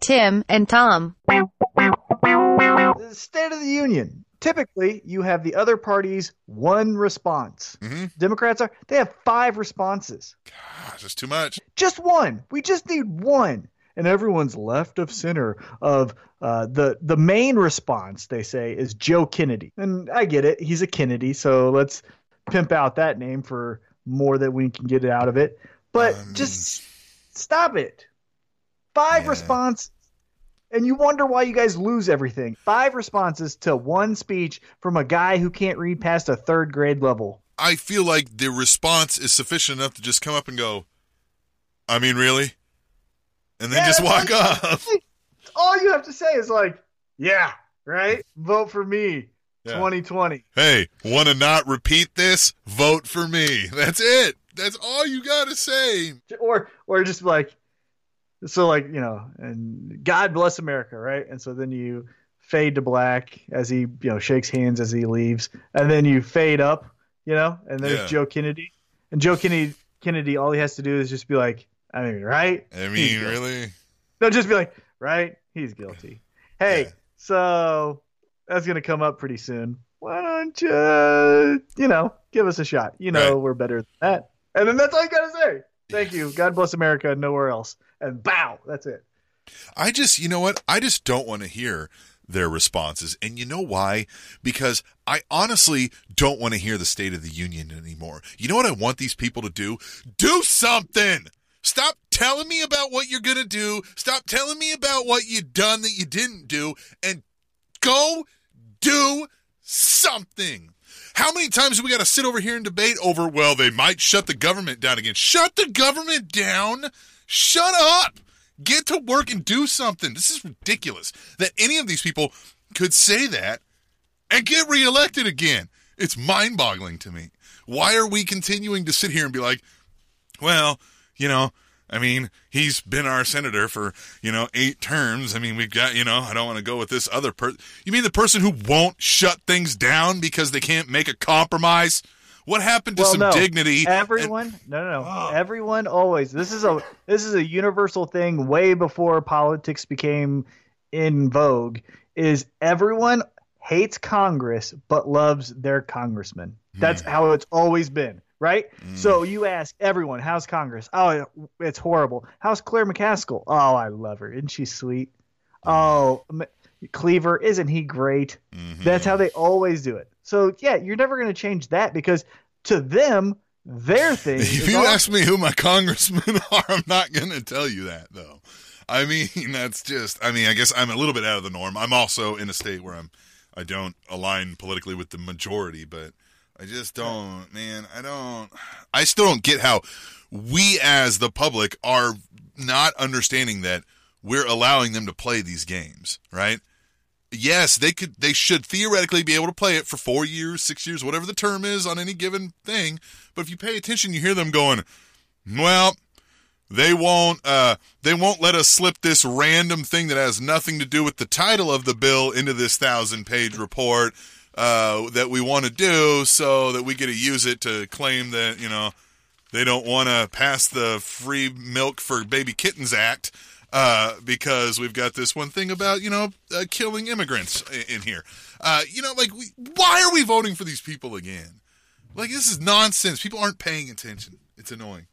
Tim and Tom. The State of the Union. Typically, you have the other party's one response. Mhm. Democrats are they have five responses. Gosh, that's too much. Just one. We just need one. And everyone's left of center of uh, the the main response. They say is Joe Kennedy, and I get it. He's a Kennedy, so let's pimp out that name for more that we can get out of it. But Um, just stop it. Five Yeah. responses. And you wonder why you guys lose everything. Five responses to one speech from a guy who can't read past a third grade level. I feel like the response is sufficient enough to just come up and go, I mean, really? And then Yeah, just walk like- off. All you have to say is like, yeah, right? Vote for me. Yeah. 2020. Hey, want to not repeat this? Vote for me. That's it. That's all you got to say. Or or just like so like, you know, and God bless America, right? And so then you fade to black as he, you know, shakes hands as he leaves. And then you fade up, you know, and there's Yeah. Joe Kennedy. And Joe Kennedy Kennedy, all he has to do is just be like, I mean, right? I mean, really? No, just be like, right? He's guilty. Hey, Yeah. so that's gonna come up pretty soon. Why don't you, you know, give us a shot? You know, Right. we're better than that. And then that's all you gotta say. Thank you. God bless America. Nowhere else. And bow. That's it. I just, you know what? I just don't want to hear their responses. And you know why? Because I honestly don't want to hear the State of the Union anymore. You know what I want these people to do? Do something! Stop telling me about what you're going to do. Stop telling me about what you've done that you didn't do. And go do something. How many times do we got to sit over here and debate over, well, they might shut the government down again? Shut the government down! Shut up! Get to work and do something. This is ridiculous that any of these people could say that and get reelected again. It's mind boggling to me. Why are we continuing to sit here and be like, well, you know, I mean, he's been our senator for, you know, eight terms. I mean, we've got, you know, I don't want to go with this other person. You mean the person who won't shut things down because they can't make a compromise? What happened to Well, some no. dignity? Everyone, no, no, no. Oh. Everyone always. This is a this is a universal thing. Way before politics became in vogue, is everyone hates Congress but loves their congressman. Hmm. That's how it's always been, right? Hmm. So you ask everyone, "How's Congress?" Oh, it's horrible. How's Claire McCaskill? Oh, I love her. Isn't she sweet? Hmm. Oh, M- Cleaver, isn't he great? Mhm. That's how they always do it. So yeah, you're never going to change that because to them, their thing. If you all- ask me who my congressmen are, I'm not going to tell you that though. I mean, that's just. I mean, I guess I'm a little bit out of the norm. I'm also in a state where I'm. I don't align politically with the majority, but I just don't, man. I don't. I still don't get how we as the public are not understanding that we're allowing them to play these games, right? Yes, they could they should theoretically be able to play it for 4 years, 6 years, whatever the term is on any given thing, but if you pay attention you hear them going, "Well, they won't uh they won't let us slip this random thing that has nothing to do with the title of the bill into this 1000-page report uh that we want to do so that we get to use it to claim that, you know, they don't want to pass the free milk for baby kittens act uh, because we've got this one thing about you know uh, killing immigrants in, in here. Uh, you know, like we, why are we voting for these people again? Like this is nonsense. People aren't paying attention. It's annoying.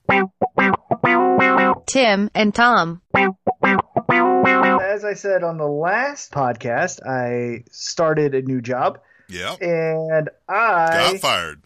Tim and Tom. As I said on the last podcast, I started a new job, Yeah, and I got fired.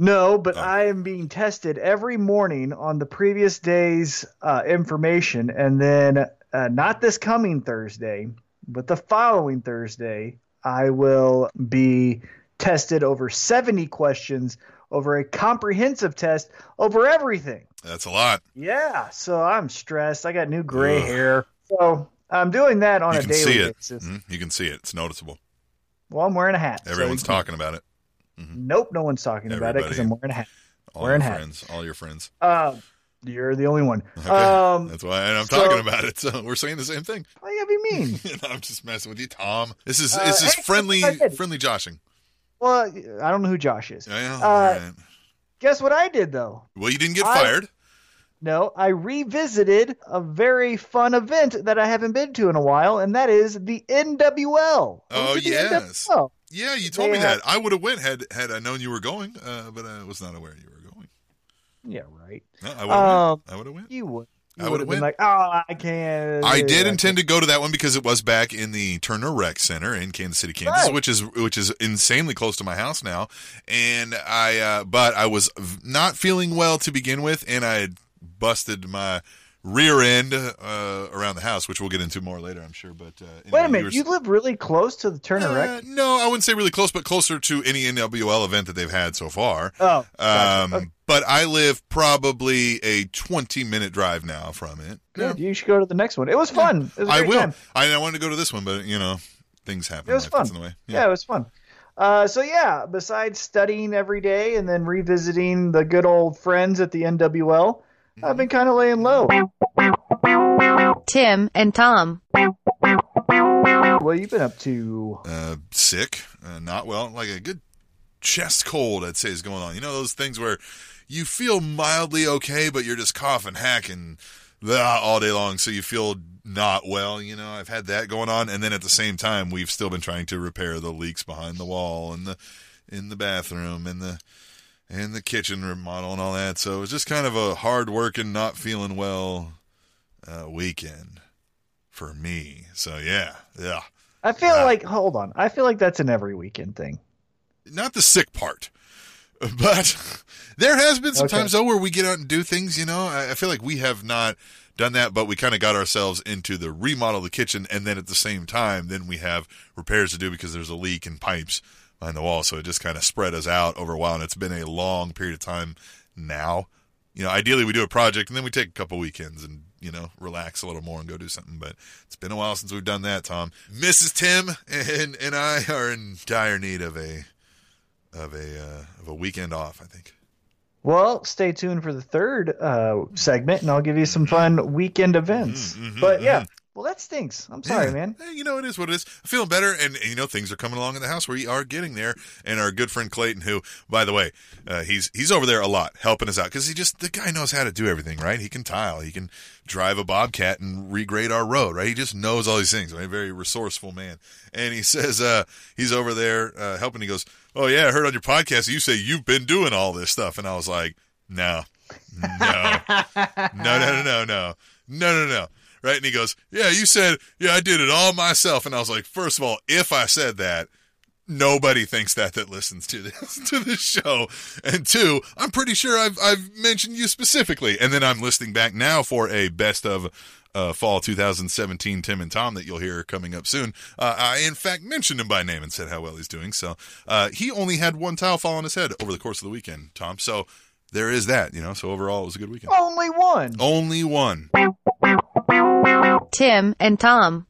No, but Oh. I am being tested every morning on the previous day's uh, information, and then uh, not this coming Thursday, but the following Thursday, I will be tested over 70 questions over a comprehensive test over everything. That's a lot. Yeah, so I'm stressed. I got new gray Ugh. hair. So I'm doing that on You a daily basis. Mhm, You can see it. It's noticeable. Well, I'm wearing a hat. so Everyone's can- talking about it. Nope, no one's talking about it because I'm wearing a hat. All Wearing your hat. friends. All your friends. Um, you're the only one. Okay. Um, That's why I'm so- talking about it. So we're saying the same thing. why you gotta be mean? I'm just messing with you, Tom. This is Uh, this is hey, friendly friendly joshing. well, I don't know who Josh is. Yeah. Uh, right. Guess what I did though? Well, you didn't get I- fired. No, I revisited a very fun event that I haven't been to in a while, and that is the NWL. Oh, yes. NWL. Yeah, you told They me have- that. I would have went had had I known you were going, uh, but I was not aware you were going. Yeah, right. No, I would have Um, went. I would have went. You would. You I would have been went. like, oh, I can't. I did I intend to go to that one because it was back in the Turner Rec Center in Kansas City, Kansas, Right. which is which is insanely close to my house now. And I, uh, but I was not feeling well to begin with, and I had busted my rear end uh, around the house, which we'll get into more later, I'm sure. But uh, Wait a minute. You, were- live really close to the Turner Uh, Rec? no, I wouldn't say really close, but closer to any NWL event that they've had so far. Oh, gotcha. Um, Okay, But I live probably a 20 minute drive now from it. good. You should go to the next one. It was fun. It was a I will. I, I wanted to go to this one, but you know, things happen. It was fun. gets in the way. Yeah. it was fun. Uh, so yeah, besides studying every day and then revisiting the good old friends at the NWL, I've been kind of laying low. Tim and Tom. What have you been up to? Uh, sick, uh, not well, like a good chest cold. I'd say is going on. You know those things where you feel mildly okay, but you're just coughing, hacking blah, all day long, so you feel not well. You know, I've had that going on, and then at the same time, we've still been trying to repair the leaks behind the wall and the in the bathroom and the and the kitchen remodel and all that. So it was just kind of a hard working, not feeling well uh, weekend for me. So yeah, yeah. I feel Uh, like hold on. I feel like that's an every weekend thing. not the sick part, but there has been some Okay. times though where we get out and do things. You know, I, I feel like we have not done that, but we kind of got ourselves into the remodel of the kitchen, and then at the same time, then we have repairs to do because there's a leak in pipes behind the wall. So it just kind of spread us out over a while, and it's been a long period of time now. You know, ideally we do a project and then we take a couple weekends and you know relax a little more and go do something. But it's been a while since we've done that. Tom, Mrs. Tim, and and I are in dire need of a of a uh, of a weekend off. I think. Well, stay tuned for the third uh, segment, and I'll give you some fun weekend events. Mhm, mhm, but yeah, mhm. Well, that stinks. I'm sorry, Yeah. man. Hey, you know, it is what it is. I'm feeling better, and, and, you know, things are coming along in the house. We are getting there. And our good friend Clayton, who, by the way, uh, he's he's over there a lot, helping us out because he just the guy knows how to do everything, right? He can tile, he can drive a bobcat and regrade our road, right? He just knows all these things. Right? Very resourceful man. And he says uh, he's over there uh, helping. He goes, "Oh yeah, I heard on your podcast you say you've been doing all this stuff," and I was like, "No, no." no, no, no, no, no, no, no, no. Right? And he goes, Yeah, you said, yeah, I did it all myself. And I was like, First of all, if I said that, nobody thinks that that listens to this to this show. And two, I'm pretty sure I've I've mentioned you specifically. And then I'm listening back now for a best of uh, fall 2017 Tim and Tom that you'll hear coming up soon. Uh, I in fact mentioned him by name and said how well he's doing. So uh, he only had one tile fall on his head over the course of the weekend, Tom. So there is that, you know. So overall, it was a good weekend. Only one. Only one. Tim and Tom.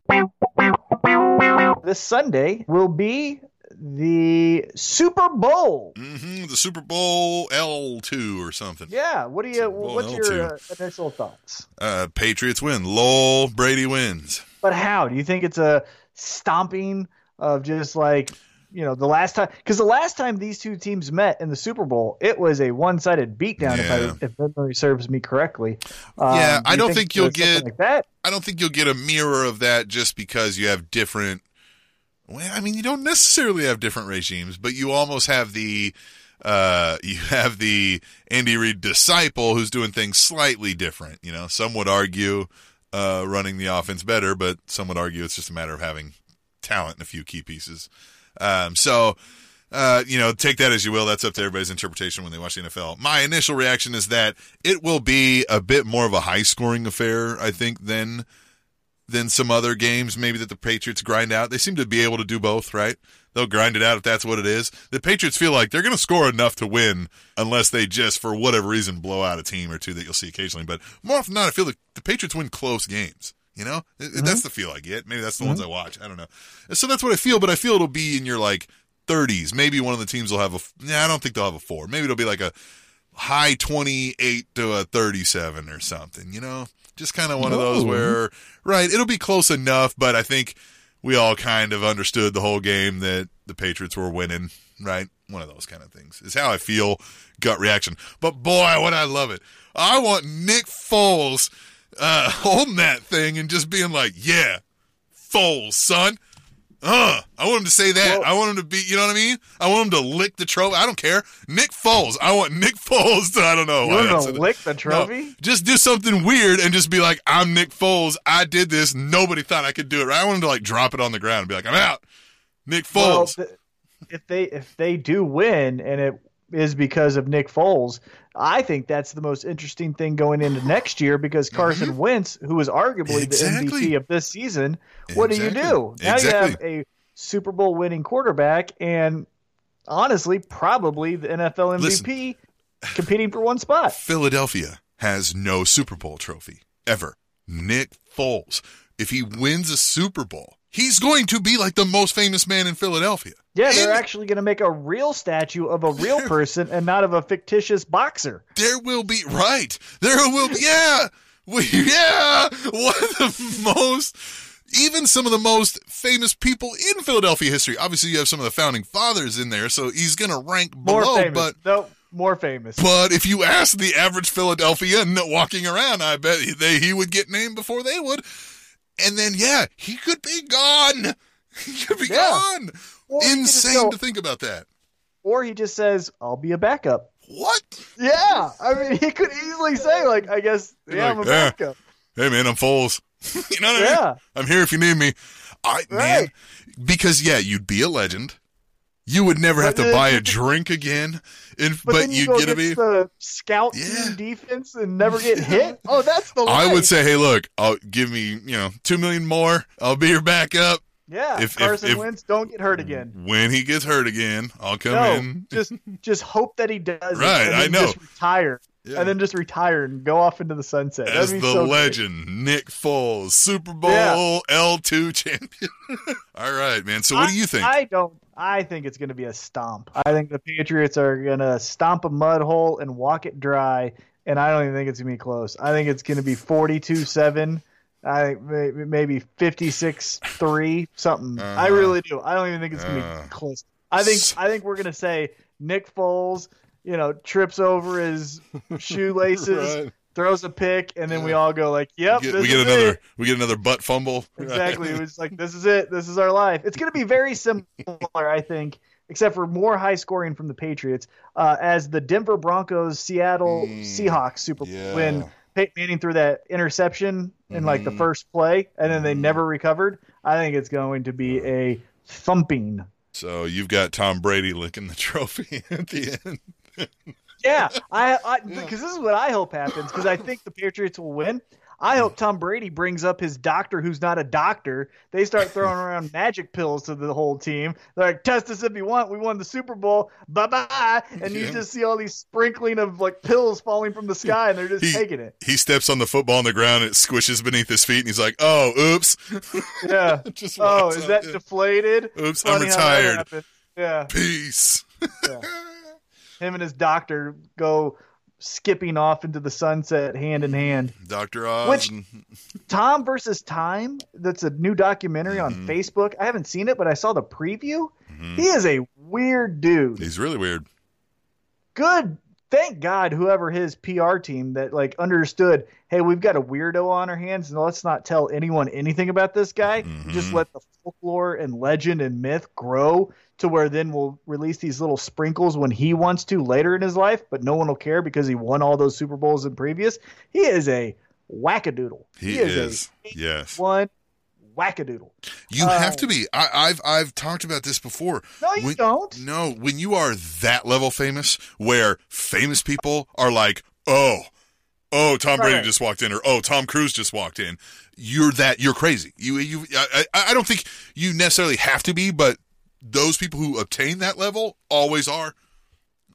This Sunday will be the Super Bowl. hmm The Super Bowl L2 or something. Yeah. What do you? What's your L2. uh, initial thoughts? Uh, Patriots win. Lowell Brady wins. But how do you think it's a stomping of just like you know the last time? Because the last time these two teams met in the Super Bowl, it was a one-sided beatdown. Yeah. If I if memory serves me correctly. Um, Yeah, do I don't think you'll get- like that. I don't think you'll get a mirror of that just because you have different. Well, I mean, you don't necessarily have different regimes, but you almost have the. Uh, you have the Andy Reid disciple who's doing things slightly different. You know, some would argue uh, running the offense better, but some would argue it's just a matter of having talent in a few key pieces. Um, so, uh, you know, take that as you will. That's up to everybody's interpretation when they watch the NFL. My initial reaction is that it will be a bit more of a high scoring affair, I think, than than some other games maybe that the Patriots grind out. They seem to be able to do both, right? They'll grind it out if that's what it is. The Patriots feel like they're going to score enough to win unless they just, for whatever reason, blow out a team or two that you'll see occasionally. But more often than not, I feel like the Patriots win close games. You know, It- mm-hmm. that's the feel I get. Maybe that's the ones mm-hmm. I watch. I don't know. So that's what I feel, but I feel it'll be in your like 30s. Maybe one of the teams will have a. Yeah, I don't think they'll have a four. Maybe it'll be like a high 28 to a 37 or something, you know? Just kind of one of those where, right, it'll be close enough, but I think we all kind of understood the whole game that the Patriots were winning, right? One of those kind of things is how I feel, gut reaction. But boy, would I love it. I want Nick Foles uh, holding that thing and just being like, "Yeah, Foles, son." Uh, I want him to say that. Well- I want him to be, you know what I mean? I want him to lick the trophy. I don't care. Nick Foles. I want Nick Foles to, I don't know. You want to lick the No, trophy? just do something weird and just be like, I'm Nick Foles. I did this. Nobody thought I could do it. Right? I want him to like drop it on the ground and be like, I'm out. Nick Well, Foles. th- if they if they do win and it is because of Nick Foles, I think that's the most interesting thing going into next year because Carson Wentz, who is arguably Mm-hmm. Exactly. the MVP of this season, what do you do? Now you have a Super Bowl winning quarterback and honestly probably the NFL MVP Listen. competing for one spot. Philadelphia has no Super Bowl trophy ever. Nick Foles, if he wins a Super Bowl, he's going to be like the most famous man in Philadelphia. Yeah, they're And actually going to make a real statue of a real person and not of a fictitious boxer. there will be right. There will be yeah. We, yeah, one of the most, even some of the most famous people in Philadelphia history. Obviously, you have some of the founding fathers in there, so he's going to rank More below. famous. But no, more famous. But if you ask the average Philadelphian walking around, I bet they he would get named before they would. And then yeah, he could be gone. He could be Yeah. gone. Or he could just Insane go- to think about that. or he just says, "I'll be a backup." What? Yeah, I mean, he could easily say, "Like, I guess, You're yeah, like, I'm a "Yeah." backup." Hey man, I'm Foles. you know what I mean? Yeah, I'm here if you need me. I man, because yeah, you'd be a legend. You would never have to then uh, buy a drink again. But, but you you'd go get to be. the scout Yeah. team defense and never get hit. Oh, that's the. I would say, hey, look, I'll give me, you know, two million more. I'll be your backup. yeah. if- Carson if- Wentz don't get hurt again. When he gets hurt again, I'll come No, in. just just hope that he does. Right, I know. Just retire, Yeah. and then just retire and go off into the sunset. As the so great. legend, Nick Foles, Super Bowl Yeah. L2 champion. All right, man. So what do you think? I don't. I think it's going to be a stomp. I think the Patriots are going to stomp a mud hole and walk it dry, and I don't even think it's going to be close. I think it's going to be forty-two-seven. I think maybe fifty-six-three, something. I Uh-huh. really do. I don't even think it's going to Uh. be close. I think. I think we're going to say Nick Foles, you know, trips over his shoelaces, Right. throws a pick, and then we all go like, "Yep, we get, we get another it. we get another butt fumble. Exactly. It was like this is it. This is our life. It's going to be very similar, I think, except for more high scoring from the Patriots, uh, as the Denver Broncos Seattle Mm, Seahawks Super Bowl yeah. when Peyton Manning threw that interception in like the Mhm. first play, and then they Mhm. never recovered. I think it's going to be a thumping. So you've got Tom Brady licking the trophy at the end. Yeah, I, I because this is what I hope happens because I think the Patriots will win. I hope Tom Brady brings up his doctor who's not a doctor. They start throwing around magic pills to the whole team. They're like, test us if you want. We won the Super Bowl. Bye bye. And you just see all these sprinkling of like pills falling from the sky and they're just He- taking it. He steps on the football on the ground and it squishes beneath his feet and he's like, "Oh, oops." Yeah. Just Oh, is out, that yeah. deflated? Oops, Funny I'm retired. Yeah. Peace. Yeah. Him and his doctor go skipping off into the sunset hand in hand. Dr. Oz. Which- and- Tom versus Time. That's a new documentary Mhm. on Facebook. I haven't seen it, but I saw the preview. Mhm. He is a weird dude. He's really weird. Good. Thank God, whoever his PR team that like understood. Hey, we've got a weirdo on our hands, and let's not tell anyone anything about this guy. Just Mhm. let the folklore and legend and myth grow to where then we'll release these little sprinkles when he wants to later in his life, but no one will care because he won all those Super Bowls in previous. He is a wackadoodle. He, is, is. a Yes. one wackadoodle. You Uh, have to be. I, I've I've talked about this before. No, you When- don't. No, when you are that level famous, where famous people are like, oh, oh, Tom Brady just walked in, or oh, Tom Cruise just walked in. You're that. You're crazy. You you. I I don't think you necessarily have to be, but those people who obtain that level always are.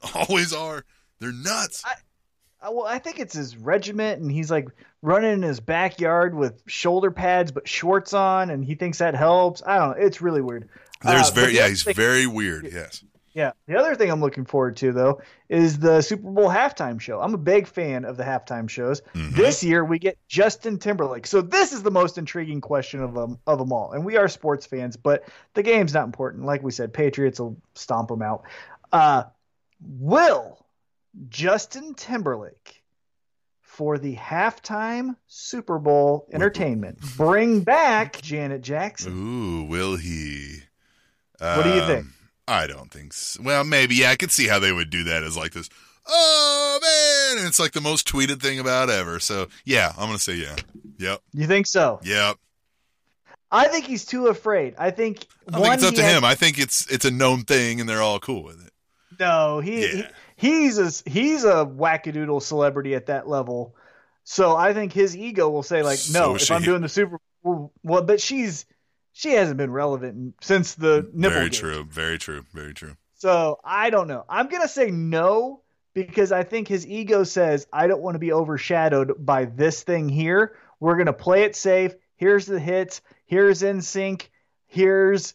Always are. They're nuts. Uh, Well, I think it's his regiment, and he's like running in his backyard with shoulder pads but shorts on, and he thinks that helps. I don't know. It's really weird. There's Uh, very yeah. He's thing- very weird. Yes. Yeah. The other thing I'm looking forward to though is the Super Bowl halftime show. I'm a big fan of the halftime shows. Mhm. This year we get Justin Timberlake. So this is the most intriguing question of them of them all. And we are sports fans, but the game's not important. Like we said, Patriots will stomp them out. Uh, will Justin Timberlake for the halftime Super Bowl entertainment. Bring back Janet Jackson. Ooh, will he? What do you Um, think? I don't think so. Well, maybe. Yeah, I could see how they would do that as like this. Oh man, and it's like the most tweeted thing about ever. So yeah, I'm gonna say yeah. Yep. You think so? Yep. I think he's too afraid. I think I one, think it's up to has- him. I think it's it's a known thing, and they're all cool with it. No, he, he he's a he's a wackadoodle celebrity at that level. So I think his ego will say like, So no, if she. I'm doing the Super Bowl, well, but she's she hasn't been relevant since the nipple. Very true. Very true. Very true. So I don't know. I'm gonna say no because I think his ego says I don't want to be overshadowed by this thing here. We're gonna play it safe. Here's the hits. Here's NSYNC. Here's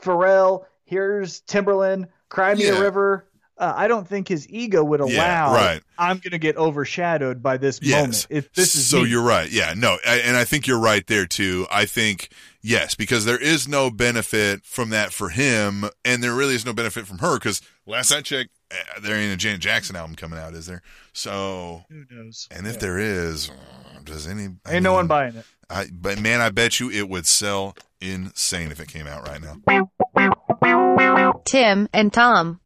Pharrell. Here's Timbaland. Cry Me Yeah. a River. Uh, I don't think his ego would allow. Yeah, right. I'm gonna get overshadowed by this Yes. moment. If this is so me. you're right. Yeah, no, I, and I think you're right there too. I think yes, because there is no benefit from that for him, and there really is no benefit from her. Because last I checked, eh, there ain't a Janet Jackson album coming out, is there? So, Who knows? and if Yeah. there is, uh, does any? I ain't no one buying it. I, but man, I bet you it would sell insane if it came out right now. Tim and Tom.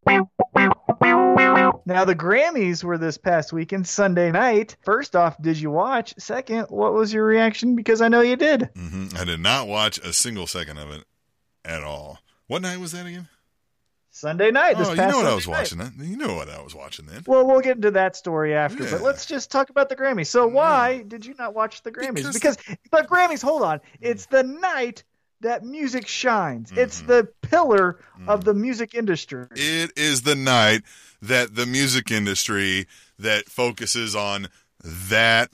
Now the Grammys were this past weekend, Sunday night. First off, did you watch? Second, what was your reaction? Because I know you did. hmm I did not watch a single second of it at all. What night was that again? Sunday night. This Oh, you know what I was night. watching. Then. You know what I was watching then. Well, we'll get into that story after, but let's just talk about the Grammys. So, why did you not watch the Grammys? Because- Because, the Grammys, hold on, it's the night that music shines. It's Mhm. the pillar of Mhm. the music industry. It is the night that the music industry that focuses on that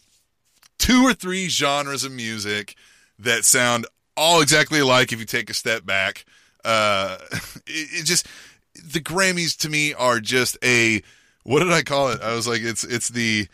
two or three genres of music that sound all exactly alike if you take a step back. Uh, it, it just the Grammys to me are just a what did I call it? I was like, it's it's the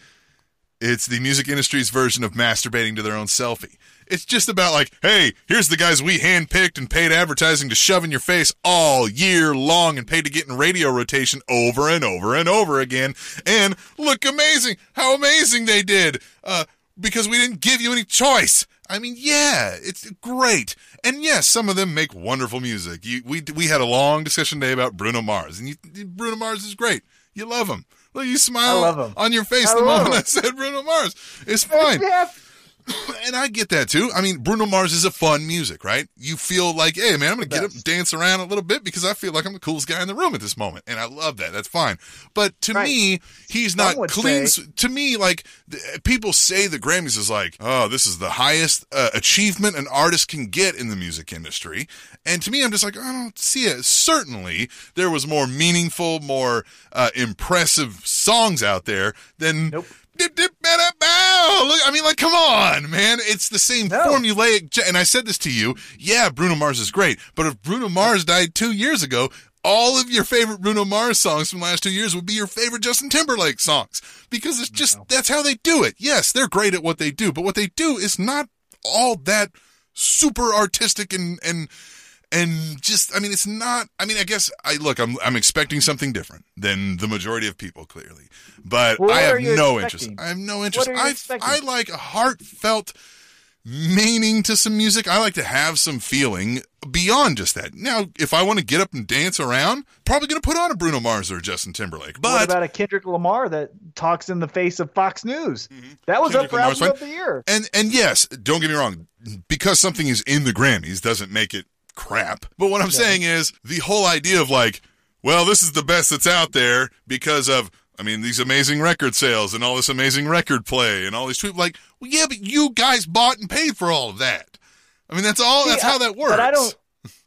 it's the music industry's version of masturbating to their own selfie. It's just about like, hey, here's the guys we handpicked and paid advertising to shove in your face all year long and paid to get in radio rotation over and over and over again. And look amazing. How amazing they did. Uh, because we didn't give you any choice. I mean, yeah, it's great. And yes, some of them make wonderful music. You, we, we had a long discussion today about Bruno Mars and you, Bruno Mars is great. You love him. Look, you smile I love him. on your face I the moment him. I said Bruno Mars. It's fine. And I get that too. I mean, Bruno Mars is a fun music, right? You feel like, hey, man, I'm going to get up and dance around a little bit because I feel like I'm the coolest guy in the room at this moment. And I love that. That's fine. But to Right. me, he's not clean. say- To me, like, the, people say the Grammys is like, oh, this is the highest uh, achievement an artist can get in the music industry. And to me, I'm just like, I don't see it. Certainly, there was more meaningful, more uh, impressive songs out there than Nope. Dip, dip, bada, bow. Look, I mean, like, come on, man. It's the same No. formulaic. And I said this to you. Yeah, Bruno Mars is great. But if Bruno Mars died two years ago, all of your favorite Bruno Mars songs from the last two years would be your favorite Justin Timberlake songs. Because it's just, that's how they do it. Yes, they're great at what they do, but what they do is not all that super artistic and, and, and just, I mean, it's not, I mean, I guess I look, I'm, I'm expecting something different than the majority of people, clearly. But Well, I have no expecting? interest. I have no interest. I, expecting? I like a heartfelt meaning to some music. I like to have some feeling beyond just that. Now, if I want to get up and dance around, probably going to put on a Bruno Mars or a Justin Timberlake. what But about a Kendrick Lamar that talks in the face of Fox News? Mm-hmm. That was Kendrick up for Lamar's album fine. of the year. and and yes, don't get me wrong, because something is in the Grammys doesn't make it crap. But what I'm saying is the whole idea of like, well, this is the best that's out there because of I mean, these amazing record sales and all this amazing record play and all these people like, well, yeah, but you guys bought and paid for all of that. I mean, that's all. See, that's how that works. But I don't.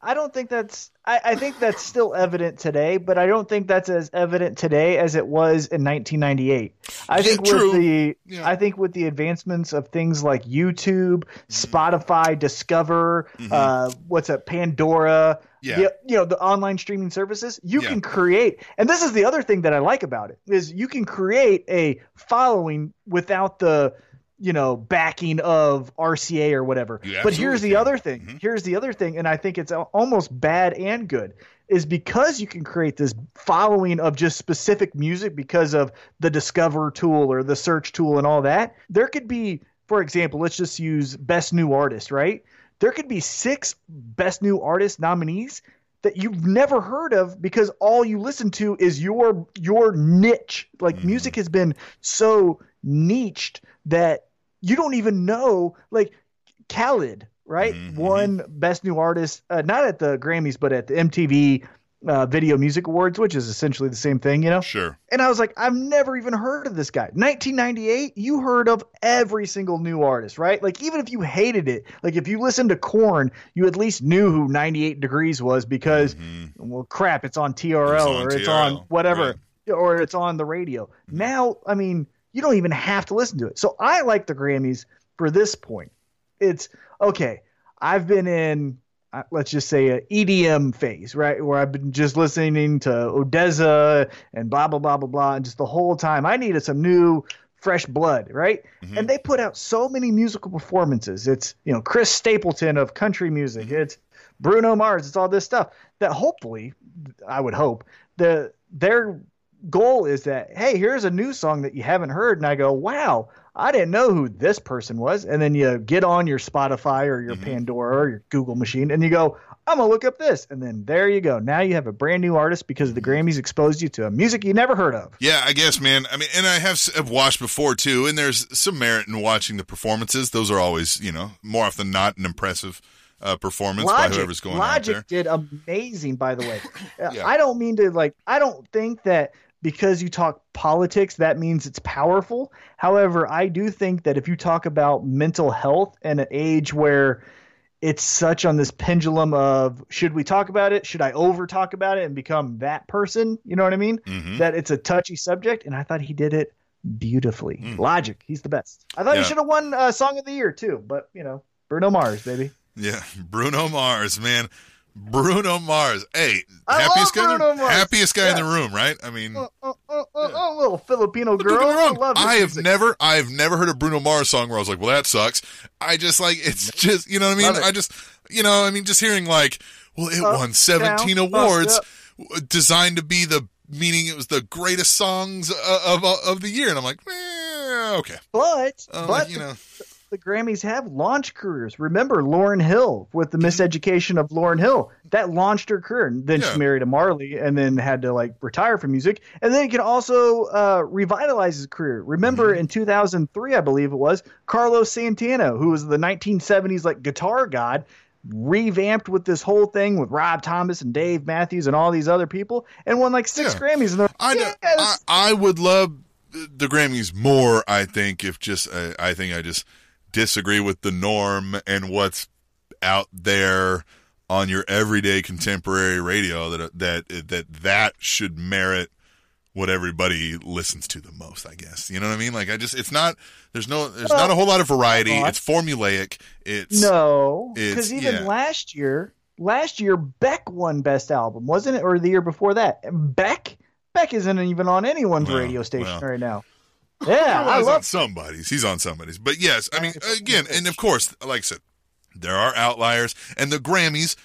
I don't think that's. I, I think that's still evident today, but I don't think that's as evident today as it was in 1998. I Yeah, think true. with the. Yeah. I think with the advancements of things like YouTube, Spotify, Discover, uh, what's up, Pandora. Mm-hmm. Yeah. the- you know the online streaming services. You Yeah. can create, and this is the other thing that I like about it is you can create a following without the you know, backing of RCA or whatever. But here's the can. other thing. Mhm. Here's the other thing, and I think it's almost bad and good is because you can create this following of just specific music because of the discover tool or the search tool and all that. There could be, for example, let's just use best new artist, right? There could be six best new artist nominees that you've never heard of because all you listen to is your your niche. Like Mhm. music has been so niched that you don't even know like Khalid, right? Mhm. Won best new artist uh, not at the Grammys but at the MTV uh, Video Music Awards, which is essentially the same thing, you know. Sure. And I was like, I've never even heard of this guy. 1998, you heard of every single new artist, right? Like, even if you hated it, like if you listened to Korn, you at least knew who 98 Degrees was because, Mhm. well, crap, it's on TRL It's on or it's on whatever, right. or it's on the radio. Now, I mean, you don't even have to listen to it. So I like the Grammys for this point. It's okay. I've been in, let's just say, a EDM phase, right, where I've been just listening to ODESZA and blah blah blah blah blah, and just the whole time I needed some new, fresh blood, right? Mhm. And they put out so many musical performances. It's you know Chris Stapleton of country music. Mm-hmm. It's Bruno Mars. It's all this stuff that hopefully, I would hope the their goal is that hey, here's a new song that you haven't heard, and I go, wow, I didn't know who this person was, and then you get on your Spotify or your Mhm. Pandora or your Google machine, and you go, I'm gonna look up this, and then there you go. Now you have a brand new artist because the Grammys exposed you to a music you never heard of. Yeah, I guess, man. I mean, and I have, have watched before too, and there's some merit in watching the performances. Those are always, you know, more often than not an impressive uh, performance by whoever's going Logic out there. did amazing, by the way. Uh, Yeah. I don't mean to like. I don't think that because you talk politics that means it's powerful. However, I do think that if you talk about mental health and an age where it's such on this pendulum of should we talk about it? Should I over talk about it and become that person? You know what I mean? hmm That it's a touchy subject, and I thought he did it beautifully. Mm. Logic, he's the best. I thought Yeah. he should have won uh, Song of the Year too, but you know, Bruno Mars, baby. Yeah, Bruno Mars, man. Bruno Mars. Hey, I happiest guy, in the, Bruno Mars. happiest guy in the room, right? I mean, Oh, oh, oh, oh, oh, little Filipino girl. Me I love I have never, I've never heard a Bruno Mars song where I was like, "Well, that sucks." I just like it's just, you know what I mean? I just, you know, I mean, just hearing like, "Well, it won 17 down, awards, designed to be the meaning it was the greatest songs uh, of of, of the year," and I'm like, eh, "Okay." But Uh, but you know, the Grammys have launch careers. Remember Lauryn Hill with the Miseducation of Lauryn Hill that launched her career. And then Yeah. she married a Marley and then had to like retire from music. And then he can also uh, revitalize his career. Remember Mm-hmm. in 2003, I believe it was Carlos Santana, who was the 1970s like guitar god. Revamped with this whole thing with Rob Thomas and Dave Matthews and all these other people, and won like six Yeah. Grammys. And they're I, don't- I I would love the Grammys more. I think if just uh, I think I just disagree with the norm and what's out there on your everyday contemporary radio that that that that should merit what everybody listens to the most. I guess you know what I mean. Like I just it's not there's no there's not a whole lot of variety. Well, It's formulaic. It's No, because even yeah. last year, last year Beck won Best Album, wasn't it, or the year before that? Beck, Beck isn't even on anyone's Well, radio station well. right now. Yeah, Well, I he's on love. somebody's. He's on somebody's. But yes, I mean, again, and of course, like I said, there are outliers, and the Grammys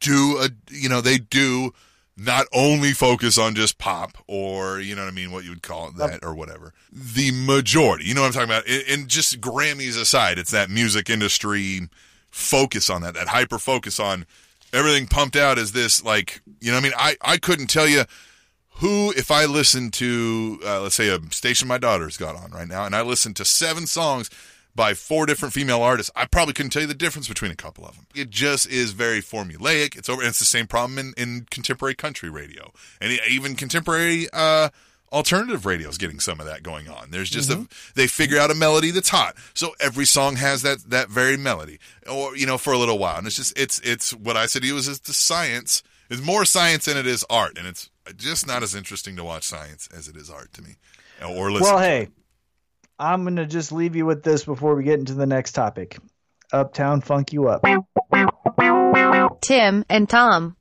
do a, you know, they do not only focus on just pop or you know what I mean, what you would call it that or whatever. The majority, you know what I'm talking about, and, just Grammys aside, it's that music industry focus on that, that hyper focus on everything pumped out as this, like, you know, what I mean, I I couldn't tell you who if i listen to uh, let's say a station my daughter's got on right now and i listen to seven songs by four different female artists i probably couldn't tell you the difference between a couple of them. It just is very formulaic. It's over and it's the same problem in, in contemporary country radio. And even contemporary uh alternative radio is getting some of that going on. There's just a they figure out a melody that's hot. So every song has that that very melody. Or you know for a little while. And it's just it's it's what i said to you is it's the science it's more science than it is art, and it's just not as interesting to watch science as it is art to me, or listen. Well, to hey, it. I'm gonna just leave you with this before we get into the next topic. Uptown Funk You Up. Tim and Tom.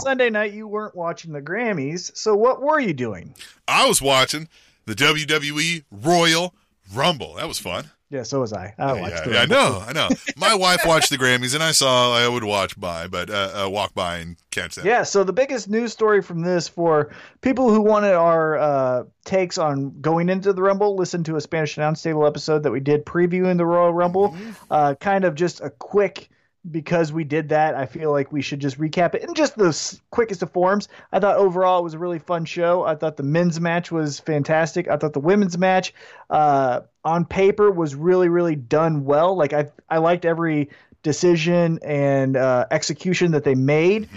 Sunday night, you weren't watching the Grammys, so what were you doing? I was watching the WWE Royal Rumble. That was fun. Yeah, so was I. I watched yeah, yeah, I know, I know. My wife watched the Grammys, and I saw I would watch by, but uh, uh, walk by and catch that. Yeah, so the biggest news story from this for people who wanted our uh, takes on going into the Rumble, listen to a Spanish Announce Table episode that we did previewing the Royal Rumble. Mm-hmm. Uh, kind of just a quick, because we did that, I feel like we should just recap it in just the quickest of forms. I thought overall it was a really fun show. I thought the men's match was fantastic. I thought the women's match uh, on paper was really, really done well. Like I, I liked every decision and uh, execution that they made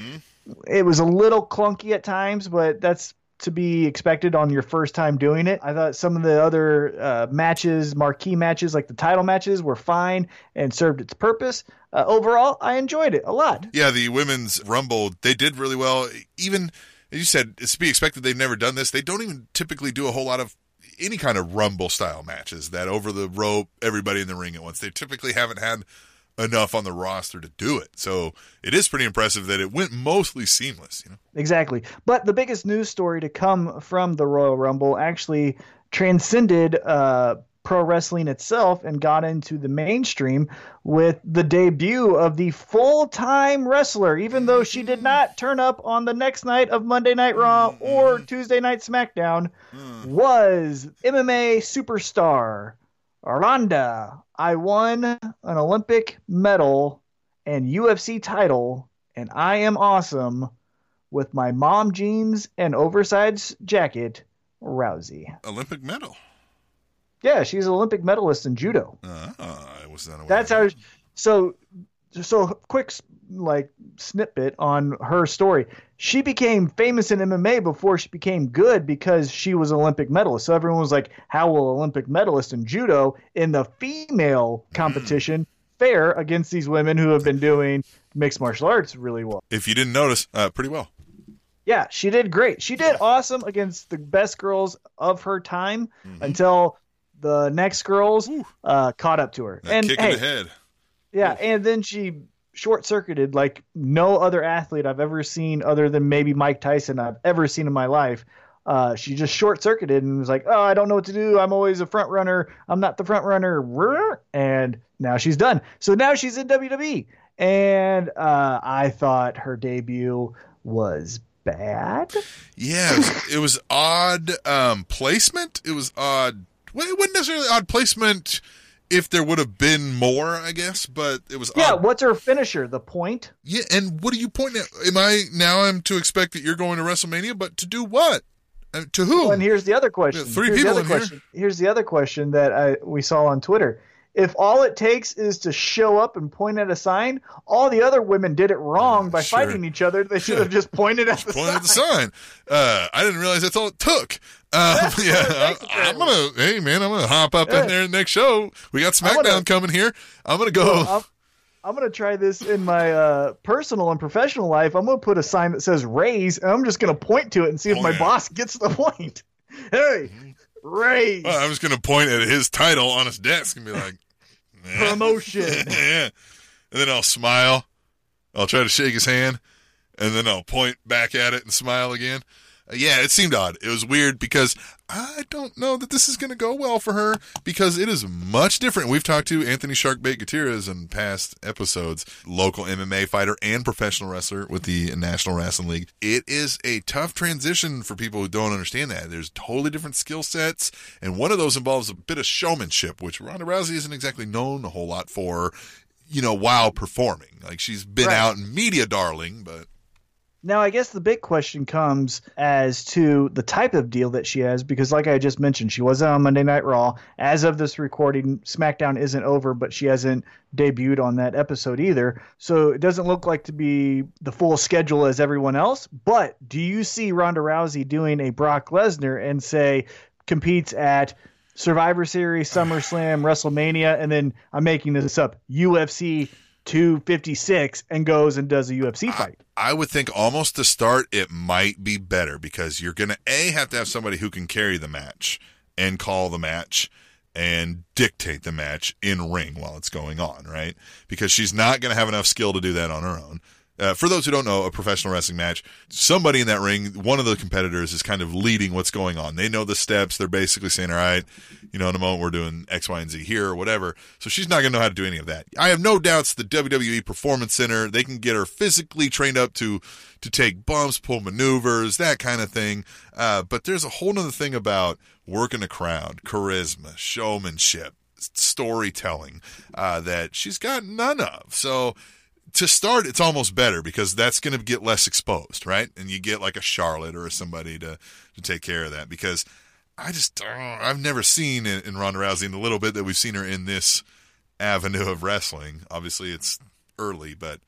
it was a little clunky at times, but that's to be expected on your first time doing it. I thought some of the other uh, matches, marquee matches like the title matches, were fine and served its purpose. Uh, overall, I enjoyed it a lot. Yeah, the women's rumble, they did really well. Even as you said, it's to be expected. They've never done this. They don't even typically do a whole lot of any kind of rumble style matches. That over the rope, everybody in the ring at once. They typically haven't had enough on the roster to do it. So it is pretty impressive that it went mostly seamless. You know, Exactly. But the biggest news story to come from the Royal Rumble actually transcended uh, pro wrestling itself and got into the mainstream with the debut of the full time wrestler, even though she did not turn up on the next night of Monday Night Raw or Tuesday Night SmackDown, was MMA superstar Aranda. I won an Olympic medal and UFC title, and I am awesome with my mom jeans and oversized jacket, Rousey. Olympic medal. Yeah, she's an Olympic medalist in judo. Uh, I was not aware. That's how. So, so quick like snippet on her story. She became famous in MMA before she became good because she was an Olympic medalist. So everyone was like, "How will Olympic medalist in judo in the female competition fare against these women who have been doing mixed martial arts really well?" If you didn't notice, uh, pretty well. Yeah, she did great. She did awesome against the best girls of her time Mm-hmm. until the next girls uh, caught up to her. That and kick hey, in the head. yeah, and then she short circuited like no other athlete I've ever seen, other than maybe Mike Tyson, I've ever seen in my life. Uh, she just short circuited and was like, "Oh, I don't know what to do. I'm always a front runner. I'm not the front runner." And now she's done. So now she's in WWE, and uh, I thought her debut was bad. Yeah, it was, it was odd um, placement. It was odd. Well, it wasn't necessarily odd placement if there would have been more, I guess, but it was Yeah, odd. what's her finisher? The point? Yeah, and what are you pointing at? Am I now? I'm to expect that you're going to WrestleMania, but to do what? Uh, to who? Well, and here's the other question. Yeah, three here's people the in other here. Here's the other question that I, we saw on Twitter. If all it takes is to show up and point at a sign, all the other women did it wrong by sure. fighting each other. They should have just pointed at the Point sign. at the sign. Uh, I didn't realize that's all it took. Um, yeah, I, I'm gonna. Hey, man, I'm gonna hop up Yeah. in there next show. We got SmackDown wanna- coming here. I'm gonna go. I'm, I'm gonna try this in my uh, personal and professional life. I'm gonna put a sign that says "raise," and I'm just gonna point to it and see if Oh, my yeah. boss gets the point. Hey, raise Well, I was gonna point at his title on his desk and be like, "Eh." promotion. yeah. And then I'll smile. I'll try to shake his hand, and then I'll point back at it and smile again. Yeah, it seemed odd. It was weird because I don't know that this is going to go well for her because it is much different. We've talked to Anthony Sharkbait Gutierrez in past episodes, local MMA fighter and professional wrestler with the National Wrestling League. It is a tough transition for people who don't understand that. There's totally different skill sets, and one of those involves a bit of showmanship, which Ronda Rousey isn't exactly known a whole lot for you know, while performing. Like she's been Right. out in media darling, but Now, I guess the big question comes as to the type of deal that she has, because, like I just mentioned, she wasn't on Monday Night Raw. As of this recording, SmackDown isn't over, but she hasn't debuted on that episode either. So it doesn't look like to be the full schedule as everyone else. But do you see Ronda Rousey doing a Brock Lesnar and say competes at Survivor Series, SummerSlam, WrestleMania, and then I'm making this up, UFC 256, and goes and does a UFC fight? I would think almost to start it might be better because you're going to A have to have somebody who can carry the match and call the match and dictate the match in ring while it's going on, right? Because she's not going to have enough skill to do that on her own. Uh, for those who don't know, a professional wrestling match, somebody in that ring, one of the competitors is kind of leading what's going on. They know the steps. They're basically saying, all right, you know, in a moment we're doing X, Y, and Z here or whatever. So she's not going to know how to do any of that. I have no doubts the WWE Performance Center, they can get her physically trained up to, to take bumps, pull maneuvers, that kind of thing. Uh, but there's a whole other thing about working a crowd, charisma, showmanship, storytelling, uh, that she's got none of. So, to start, it's almost better because that's going to get less exposed, right? And you get like a Charlotte or somebody to to take care of that because I just uh, I've never seen in, in Ronda Rousey in the little bit that we've seen her in this avenue of wrestling. Obviously, it's early, but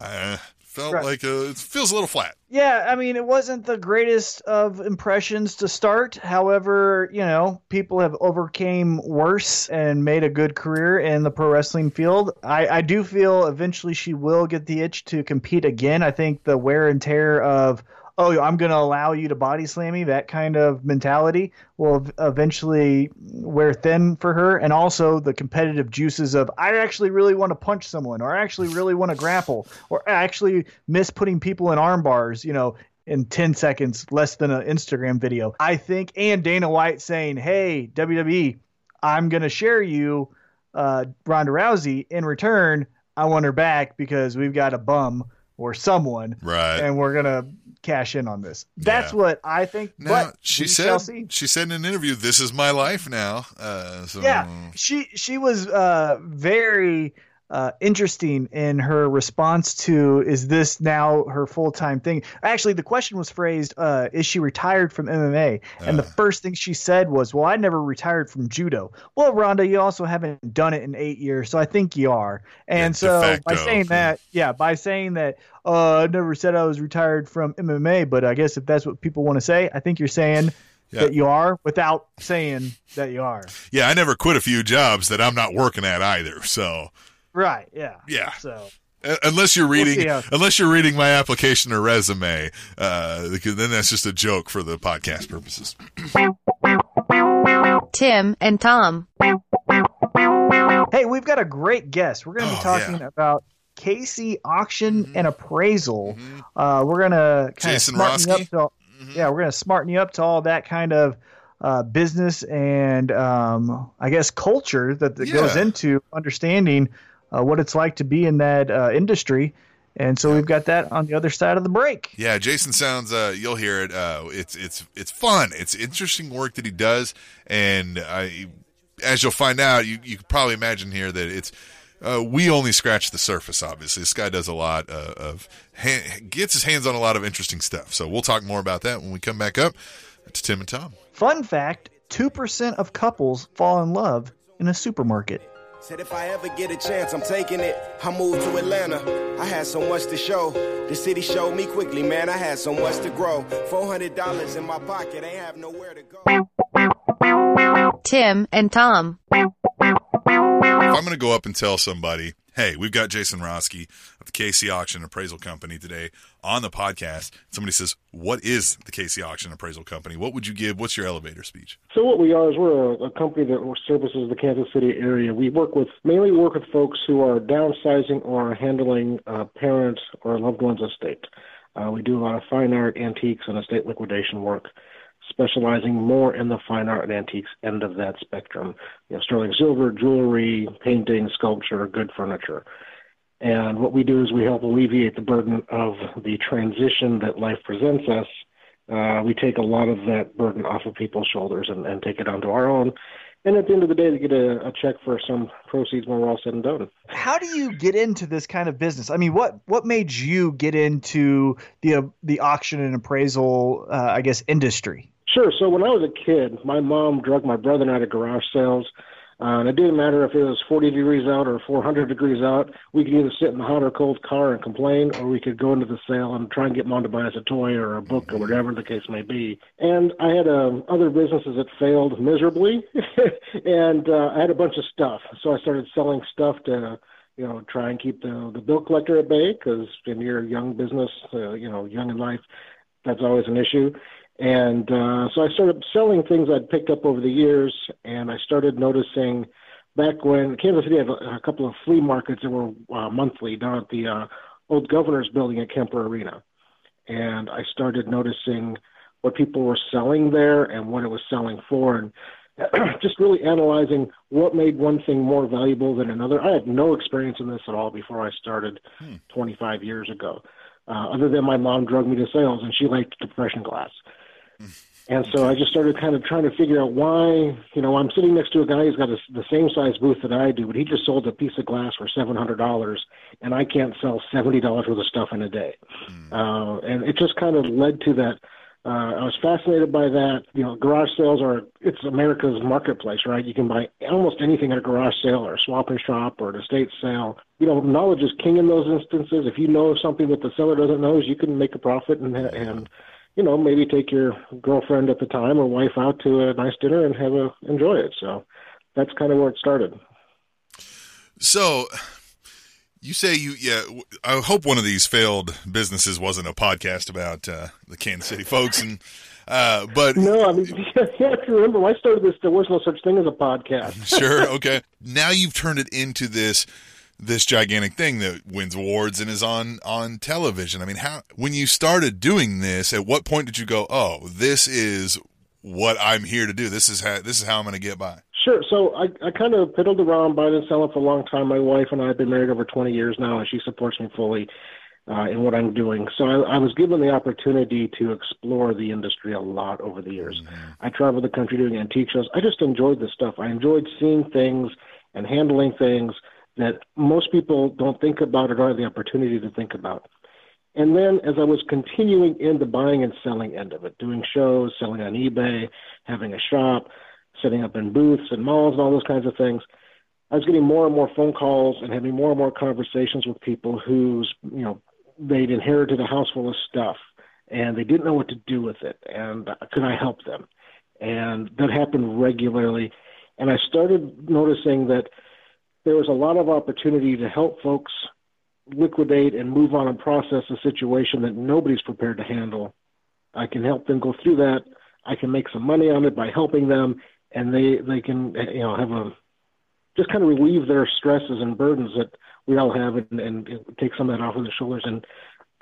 I felt right. like a, it feels a little flat. Yeah, I mean, it wasn't the greatest of impressions to start. However, you know, people have overcame worse and made a good career in the pro wrestling field. I, I do feel eventually she will get the itch to compete again. I think the wear and tear of oh, I'm going to allow you to body slam me, that kind of mentality will eventually wear thin for her. And also the competitive juices of, I actually really want to punch someone, or I actually really want to grapple, or I actually miss putting people in arm bars, you know, in 10 seconds, less than an Instagram video. I think, and Dana White saying, hey, WWE, I'm going to share you uh, Ronda Rousey. In return, I want her back because we've got a bum or someone, right? And we're gonna cash in on this. That's yeah. what I think. Now, she said she said in an interview, "This is my life now." Uh, so. Yeah, she she was uh, very uh, interesting in her response to is this now her full time thing? Actually, the question was phrased, uh, "Is she retired from MMA?" And uh. the first thing she said was, "Well, I never retired from judo." Well, Ronda, you also haven't done it in eight years, so I think you are. And yeah, so facto, by saying that, yeah, by saying that, uh, I never said I was retired from MMA, but I guess if that's what people want to say, I think you're saying. Yeah. that you are without saying that you are. Yeah, I never quit a few jobs that I'm not working at either. So Right. Yeah. Yeah. So. Unless you're reading, we'll unless you're reading my application or resume, uh, then that's just a joke for the podcast purposes. Tim and Tom. Hey, we've got a great guest. We're going to be oh, talking yeah. about KC auction mm-hmm. and appraisal. Mm-hmm. Uh, we're going to kind of smarten you up to, mm-hmm. yeah, we're going to smarten you up to all that kind of uh, business and um, I guess culture that, that yeah. goes into understanding uh, what it's like to be in that uh, industry. And so we've got that on the other side of the break. Yeah, Jason sounds. Uh, you'll hear it. Uh, it's it's it's fun. It's interesting work that he does, and I, as you'll find out, you you can probably imagine here that it's. Uh, we only scratch the surface. Obviously, this guy does a lot uh, of gets his hands on a lot of interesting stuff. So we'll talk more about that when we come back up to Tim and Tom. Fun fact: two percent of couples fall in love in a supermarket. Said if I ever get a chance, I'm taking it. I moved to Atlanta. I had so much to show. The city showed me quickly, man. I had so much to grow. $400 in my pocket, ain't have nowhere to go. Tim and Tom. If I'm going to go up and tell somebody, hey, we've got Jason Roske of the KC Auction Appraisal Company today on the podcast. Somebody says, what is the KC Auction Appraisal Company? What would you give? What's your elevator speech? So what we are is we're a, a company that services the Kansas City area. We work with, mainly work with folks who are downsizing or handling uh, parents or loved ones' estate. Uh, we do a lot of fine art, antiques, and estate liquidation work specializing more in the fine art and antiques end of that spectrum. You know, sterling silver, jewelry, painting, sculpture, good furniture. And what we do is we help alleviate the burden of the transition that life presents us. Uh, we take a lot of that burden off of people's shoulders and, and take it onto our own. And at the end of the day, they get a, a, check for some proceeds when we're all said and done. How do you get into this kind of business? I mean, what what made you get into the uh, the auction and appraisal, uh, I guess, industry? Sure. So when I was a kid, my mom drug my brother and I to garage sales. Uh, and it didn't matter if it was 40 degrees out or 400 degrees out. We could either sit in the hot or cold car and complain, or we could go into the sale and try and get mom to buy us a toy or a book or whatever the case may be. And I had uh, other businesses that failed miserably, and uh, I had a bunch of stuff. So I started selling stuff to you know, try and keep the the bill collector at bay because in your young business, uh, you know, young in life, that's always an issue. And uh, so I started selling things I'd picked up over the years, and I started noticing back when Kansas City had a, a couple of flea markets that were uh, monthly down at the uh, old governor's building at Kemper Arena, and I started noticing what people were selling there and what it was selling for, and just really analyzing what made one thing more valuable than another. I had no experience in this at all before I started Hmm. 25 years ago, uh, other than my mom drug me to sales and she liked depression glass. And so I just started kind of trying to figure out why, you know, I'm sitting next to a guy who's got a, the same size booth that I do, but he just sold a piece of glass for $700 and I can't sell $70 worth of stuff in a day. Uh, and it just kind of led to that. Uh, I was fascinated by that. You know, garage sales are, it's America's marketplace, right? You can buy almost anything at a garage sale or a swap and shop or an estate sale. You know, knowledge is king in those instances. If you know something that the seller doesn't know, you can make a profit and, and, you know, maybe take your girlfriend at the time or wife out to a nice dinner and have a enjoy it. So that's kind of where it started. So you say you yeah. I hope one of these failed businesses wasn't a podcast about uh, the Kansas City folks and. Uh, but No, I mean, you have to remember when I started this, there was no such thing as a podcast. sure, okay. Now you've turned it into this this gigantic thing that wins awards and is on on television. I mean, how when you started doing this, at what point did you go, "Oh, this is what I'm here to do. This is how this is how I'm going to get by." Sure. So I, I kind of piddled around buying and selling for a long time. My wife and I have been married over 20 years now, and she supports me fully uh, in what I'm doing. So I, I was given the opportunity to explore the industry a lot over the years. I traveled the country doing antique shows. I just enjoyed this stuff. I enjoyed seeing things and handling things that most people don't think about or don't have the opportunity to think about. And then as I was continuing in the buying and selling end of it, doing shows, selling on eBay, having a shop, setting up in booths and malls and all those kinds of things, I was getting more and more phone calls and having more and more conversations with people whose, you know, they'd inherited a house full of stuff and they didn't know what to do with it. And could I help them? And that happened regularly. And I started noticing that there was a lot of opportunity to help folks liquidate and move on and process a situation that nobody's prepared to handle. I can help them go through that. I can make some money on it by helping them, and they they can you know have a just kind of relieve their stresses and burdens that we all have, and, and take some of that off of their shoulders, and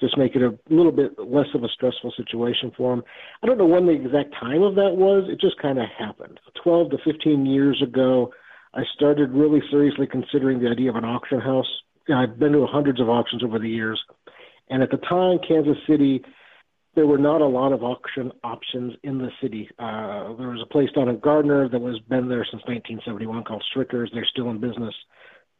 just make it a little bit less of a stressful situation for them. I don't know when the exact time of that was. It just kind of happened. Twelve to fifteen years ago, I started really seriously considering the idea of an auction house. Know, I've been to hundreds of auctions over the years, and at the time, Kansas City, there were not a lot of auction options in the city. Uh, there was a place down in Gardner that was been there since 1971 called Strickers. They're still in business.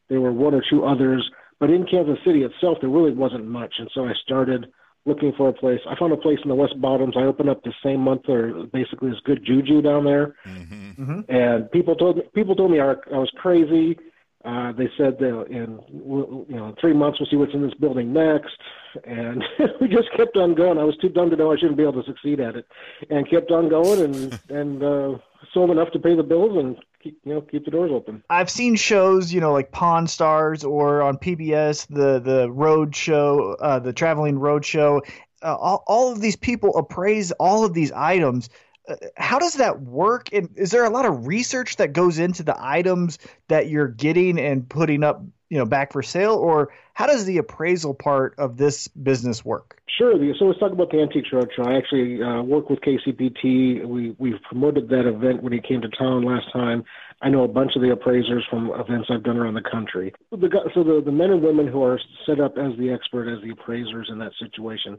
There were one or two others, but in Kansas City itself, there really wasn't much. And so I started looking for a place. I found a place in the West Bottoms. I opened up the same month, or basically as good juju down there. Mm-hmm. And people told me people told me I, I was crazy. Uh, they said that in you know three months we'll see what's in this building next, and we just kept on going. I was too dumb to know I shouldn't be able to succeed at it, and kept on going and and uh, sold enough to pay the bills and keep you know keep the doors open. I've seen shows, you know, like Pawn Stars or on PBS, the the road show, uh, the traveling road show. Uh, all, all of these people appraise all of these items. Uh, how does that work? And is there a lot of research that goes into the items that you're getting and putting up, you know, back for sale, or how does the appraisal part of this business work? Sure. So let's talk about the Antiques Roadshow. I actually uh, work with KCPT. We we've promoted that event when he came to town last time. I know a bunch of the appraisers from events I've done around the country. The, so the, the men and women who are set up as the expert, as the appraisers in that situation,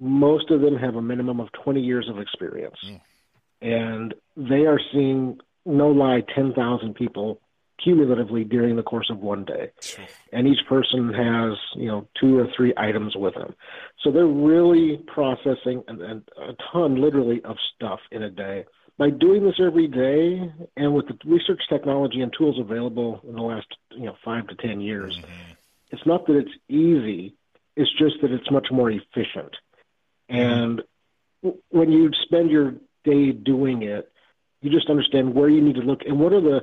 most of them have a minimum of 20 years of experience. And they are seeing, no lie, 10,000 people cumulatively during the course of one day. And each person has you know two or three items with them. So they're really processing and, and a ton literally of stuff in a day. By doing this every day and with the research technology and tools available in the last you know five to ten years mm-hmm. it's not that it's easy. It's just that it's much more efficient. Mm-hmm. And w- when you spend your day doing it you just understand where you need to look and what are the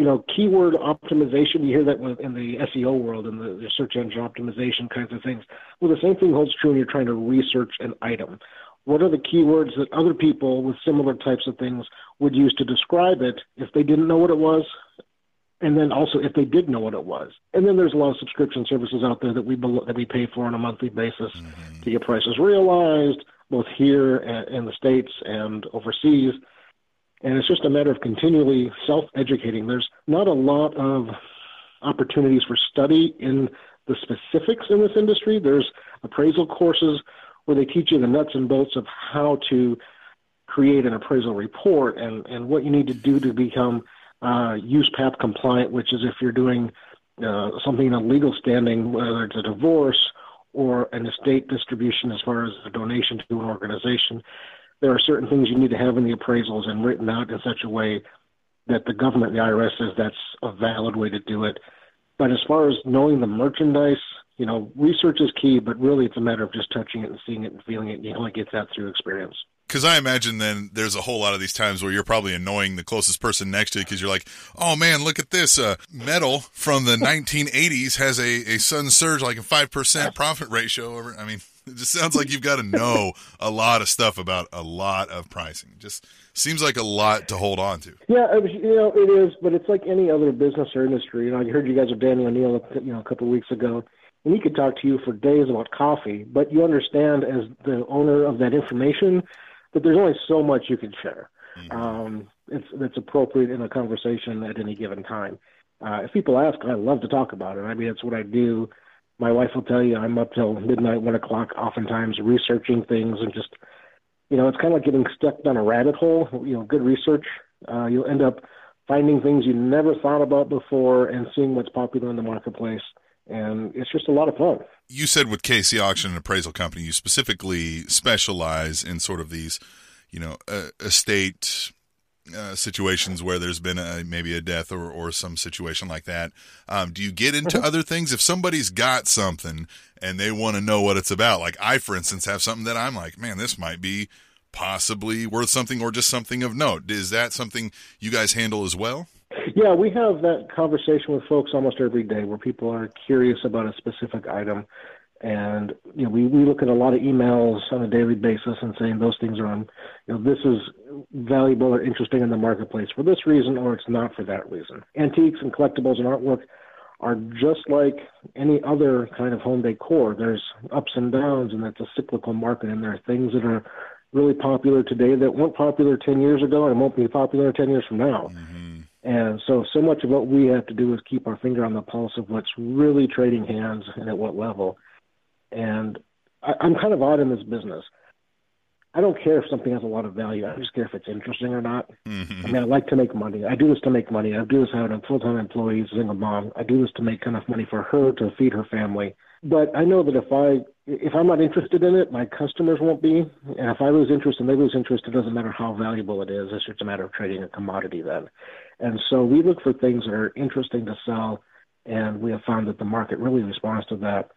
you know, keyword optimization. You hear that with- in the SEO world and the, the search engine optimization kinds of things. Well, the same thing holds true when you're trying to research an item. What are the keywords that other people with similar types of things would use to describe it if they didn't know what it was? and then also if they did know what it was. And then there's a lot of subscription services out there that we that we pay for on a monthly basis mm-hmm. to get prices realized, both here in the states and overseas. And it's just a matter of continually self-educating. There's not a lot of opportunities for study in the specifics in this industry. There's appraisal courses where they teach you the nuts and bolts of how to create an appraisal report and, and what you need to do to become uh, USPAP compliant, which is if you're doing uh, something in a legal standing, whether it's a divorce or an estate distribution as far as a donation to an organization. There are certain things you need to have in the appraisals and written out in such a way that the government, the IRS, says that's a valid way to do it. But as far as knowing the merchandise, you know, research is key, but really it's a matter of just touching it and seeing it and feeling it. You only get that through experience because I imagine then there's a whole lot of these times where you're probably annoying the closest person next to you because you're like, oh man, look at this uh, metal from the 1980s has a, a sudden surge like a five percent profit ratio. Over, I mean, it just sounds like you've got to know a lot of stuff about a lot of pricing. Just seems like a lot to hold on to. Yeah, you know it is, but it's like any other business or industry. You know, I heard you guys with Danny O'Neill, you know, a couple of weeks ago and he could talk to you for days about coffee, but you understand as the owner of that information that there's only so much you can share. Mm-hmm. Um, it's that's appropriate in a conversation at any given time. Uh, if people ask, I love to talk about it. I mean, it's what I do. My wife will tell you I'm up till midnight, one o'clock, oftentimes researching things and just, you know, it's kind of like getting stuck down a rabbit hole. You know, good research, uh, you'll end up finding things you never thought about before and seeing what's popular in the marketplace and it's just a lot of fun. You said with KC Auction and Appraisal Company, you specifically specialize in sort of these, you know, uh, estate uh, situations where there's been a, maybe a death or, or some situation like that. Um, do you get into mm-hmm. other things? If somebody's got something and they want to know what it's about, like I, for instance, have something that I'm like, man, this might be possibly worth something or just something of note. Is that something you guys handle as well? Yeah, we have that conversation with folks almost every day where people are curious about a specific item. And you know, we, we look at a lot of emails on a daily basis and saying those things are on, you know, this is valuable or interesting in the marketplace for this reason or it's not for that reason. Antiques and collectibles and artwork are just like any other kind of home decor. There's ups and downs, and it's a cyclical market, and there are things that are really popular today that weren't popular 10 years ago and won't be popular 10 years from now. Mm-hmm. And so, so much of what we have to do is keep our finger on the pulse of what's really trading hands and at what level. And I, I'm kind of odd in this business. I don't care if something has a lot of value. I just care if it's interesting or not. Mm-hmm. I mean, I like to make money. I do this to make money. I do this having a full-time employee, single mom. I do this to make enough money for her to feed her family. But I know that if I if I'm not interested in it, my customers won't be. And if I lose interest and they lose interest, it doesn't matter how valuable it is. It's just a matter of trading a commodity then. And so we look for things that are interesting to sell, and we have found that the market really responds to that.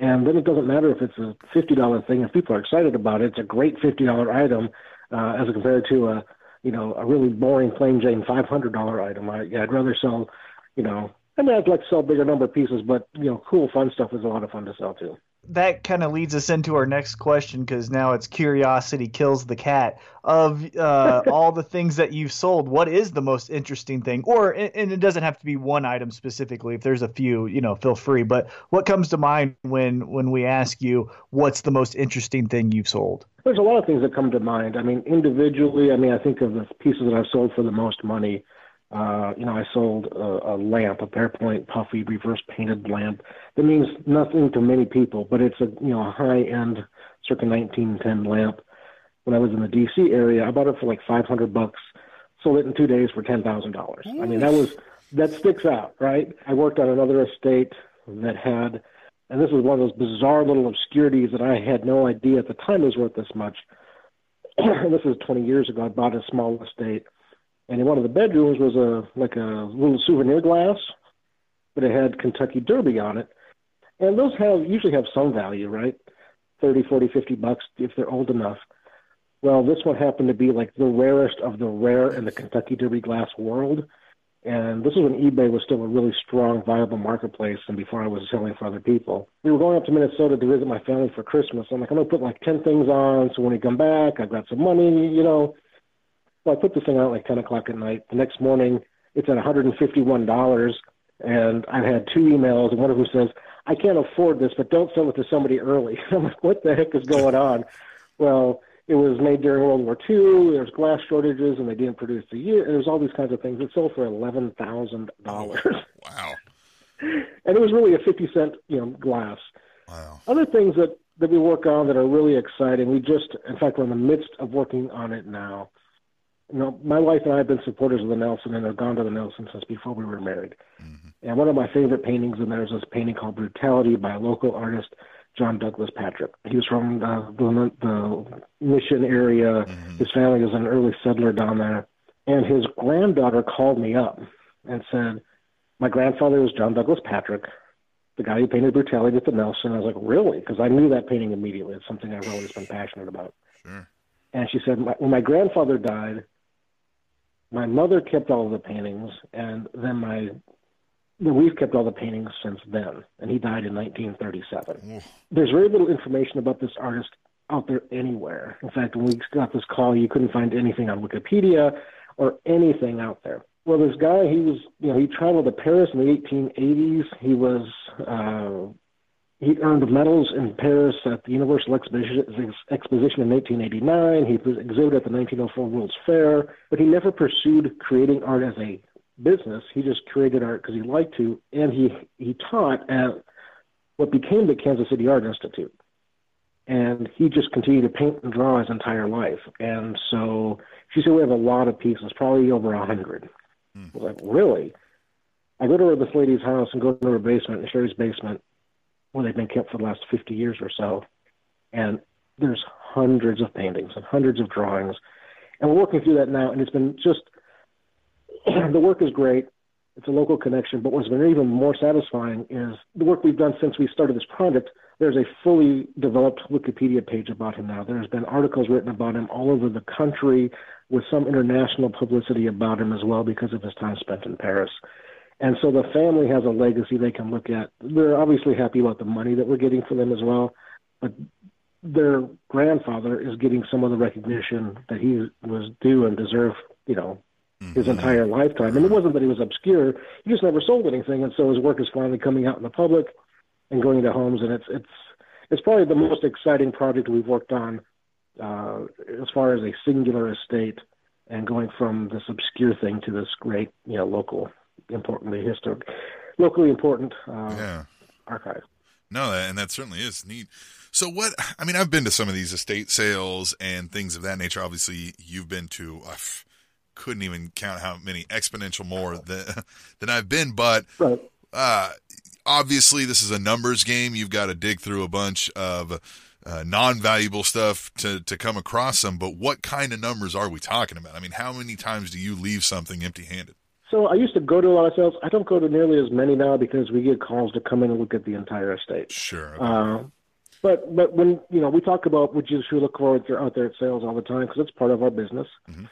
And then it doesn't matter if it's a fifty dollar thing. If people are excited about it, it's a great fifty dollar item uh, as compared to a you know a really boring plain Jane five hundred dollar item. I, yeah, I'd rather sell, you know, I mean I'd like to sell bigger number of pieces, but you know, cool fun stuff is a lot of fun to sell too that kind of leads us into our next question because now it's curiosity kills the cat. Of uh, all the things that you've sold, what is the most interesting thing? Or and it doesn't have to be one item specifically. If there's a few, you know, feel free. But what comes to mind when when we ask you what's the most interesting thing you've sold? There's a lot of things that come to mind. I mean, individually, I mean, I think of the pieces that I've sold for the most money. Uh, you know, I sold a, a lamp, a Pairpoint puffy reverse painted lamp. That means nothing to many people, but it's a you know a high end, circa 1910 lamp. When I was in the D.C. area, I bought it for like 500 bucks. Sold it in two days for ten thousand dollars. I mean, that was that sticks out, right? I worked on another estate that had, and this was one of those bizarre little obscurities that I had no idea at the time was worth this much. this was 20 years ago. I bought a small estate and in one of the bedrooms was a like a little souvenir glass, but it had Kentucky Derby on it. And those have usually have some value, right? Thirty, forty, fifty bucks if they're old enough. Well, this one happened to be like the rarest of the rare in the Kentucky Derby glass world. And this is when eBay was still a really strong, viable marketplace and before I was selling for other people. We were going up to Minnesota to visit my family for Christmas. I'm like, I'm to put like 10 things on so when we come back, I've got some money, you know. So I put this thing out like 10 o'clock at night. The next morning, it's at $151. And I've had two emails, and one of them says, I can't afford this, but don't sell it to somebody early. I'm like, what the heck is going on? Well, it was made during World War II. There was glass shortages, and they didn't produce the year. There was all these kinds of things. It sold for eleven thousand dollars. Oh, wow. and it was really a fifty cent, you know, glass. Wow. Other things that that we work on that are really exciting. We just, in fact, we're in the midst of working on it now. You know, my wife and I have been supporters of the Nelson and have gone to the Nelson since before we were married. Mm-hmm. And one of my favorite paintings in there is this painting called Brutality by a local artist, John Douglas Patrick. He was from the, the, the Mission area. Mm-hmm. His family was an early settler down there. And his granddaughter called me up and said, My grandfather was John Douglas Patrick, the guy who painted Brutality at the Nelson. I was like, Really? Because I knew that painting immediately. It's something I've always been passionate about. Sure. And she said, my, when my grandfather died, my mother kept all the paintings, and then my we've kept all the paintings since then. And he died in 1937. Oof. There's very little information about this artist out there anywhere. In fact, when we got this call, you couldn't find anything on Wikipedia or anything out there. Well, this guy, he was, you know, he traveled to Paris in the 1880s. He was uh, he earned medals in Paris at the Universal Exposition, Exposition in 1989. He exhibited at the 1904 World's Fair, but he never pursued creating art as a business. He just created art because he liked to, and he he taught at what became the Kansas City Art Institute. And he just continued to paint and draw his entire life. And so she said we have a lot of pieces, probably over a hundred. Hmm. I was like, really? I go to this lady's house and go to her basement, and Sherry's basement, where they've been kept for the last 50 years or so. And there's hundreds of paintings and hundreds of drawings. And we're working through that now, and it's been just the work is great. It's a local connection, but what's been even more satisfying is the work we've done since we started this project. There's a fully developed Wikipedia page about him now. There's been articles written about him all over the country with some international publicity about him as well because of his time spent in Paris. And so the family has a legacy they can look at. They're obviously happy about the money that we're getting for them as well, but their grandfather is getting some of the recognition that he was due and deserved, you know, his Mhm. entire lifetime. And it wasn't that he was obscure; he just never sold anything, and so his work is finally coming out in the public and going to homes. And it's it's it's probably the most exciting project we've worked on uh, as far as a singular estate and going from this obscure thing to this great, you know, local, importantly historic, locally important uh, Yeah. archive. No, that, and that certainly is neat. So what? I mean, I've been to some of these estate sales and things of that nature. Obviously, you've been to. I f- couldn't even count how many exponential more than than I've been. But Right. uh, obviously, this is a numbers game. You've got to dig through a bunch of uh, non-valuable stuff to to come across them. But what kind of numbers are we talking about? I mean, how many times do you leave something empty-handed? So I used to go to a lot of sales. I don't go to nearly as many now because we get calls to come in and look at the entire estate. Sure. Uh, but but when you know we talk about what you should look for if you're out there at sales all the time because it's part of our business. Mhm.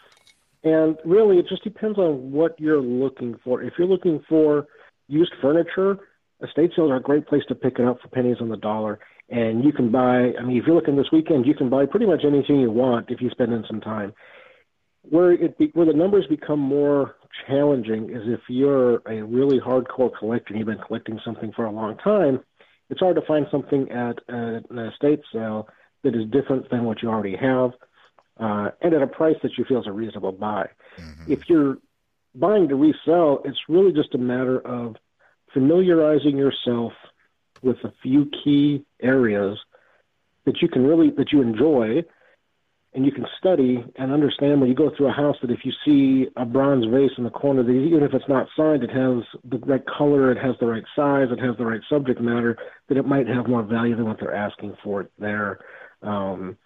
And really, it just depends on what you're looking for. If you're looking for used furniture, estate sales are a great place to pick it up for pennies on the dollar. And you can buy. I mean, if you're looking this weekend, you can buy pretty much anything you want if you spend in some time. Where it be, where the numbers become more challenging is if you're a really hardcore collector and you've been collecting something for a long time. It's hard to find something at an estate sale that is different than what you already have, uh, and at a price that you feel is a reasonable buy. Mhm. If you're buying to resell, it's really just a matter of familiarizing yourself with a few key areas that you can really that you enjoy and you can study and understand when you go through a house that if you see a bronze vase in the corner that even if it's not signed it has the right color it has the right size it has the right subject matter that it might have more value than what they're asking for it there. Um,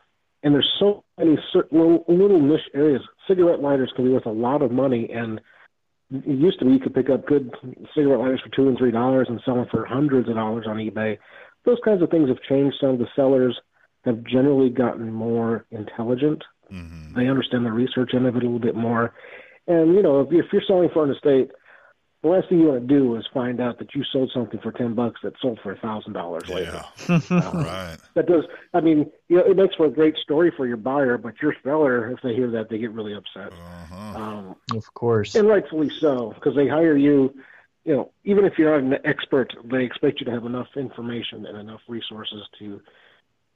and there's so many certain little, little niche areas. Cigarette lighters can be worth a lot of money and it used to be you could pick up good cigarette lighters for two and three dollars and sell them for hundreds of dollars on ebay. Those kinds of things have changed some of the sellers have generally gotten more intelligent. Mhm. They understand the research end of it a little bit more. And, you know, if, if you're selling for an estate, the last thing you want to do is find out that you sold something for ten bucks that sold for a thousand dollars later. Yeah. right. That does. I mean, you know, it makes for a great story for your buyer, but your seller, if they hear that, they get really upset, Uh-huh. um, Of course. and rightfully so, because they hire you. You know, even if you're not an expert, they expect you to have enough information and enough resources to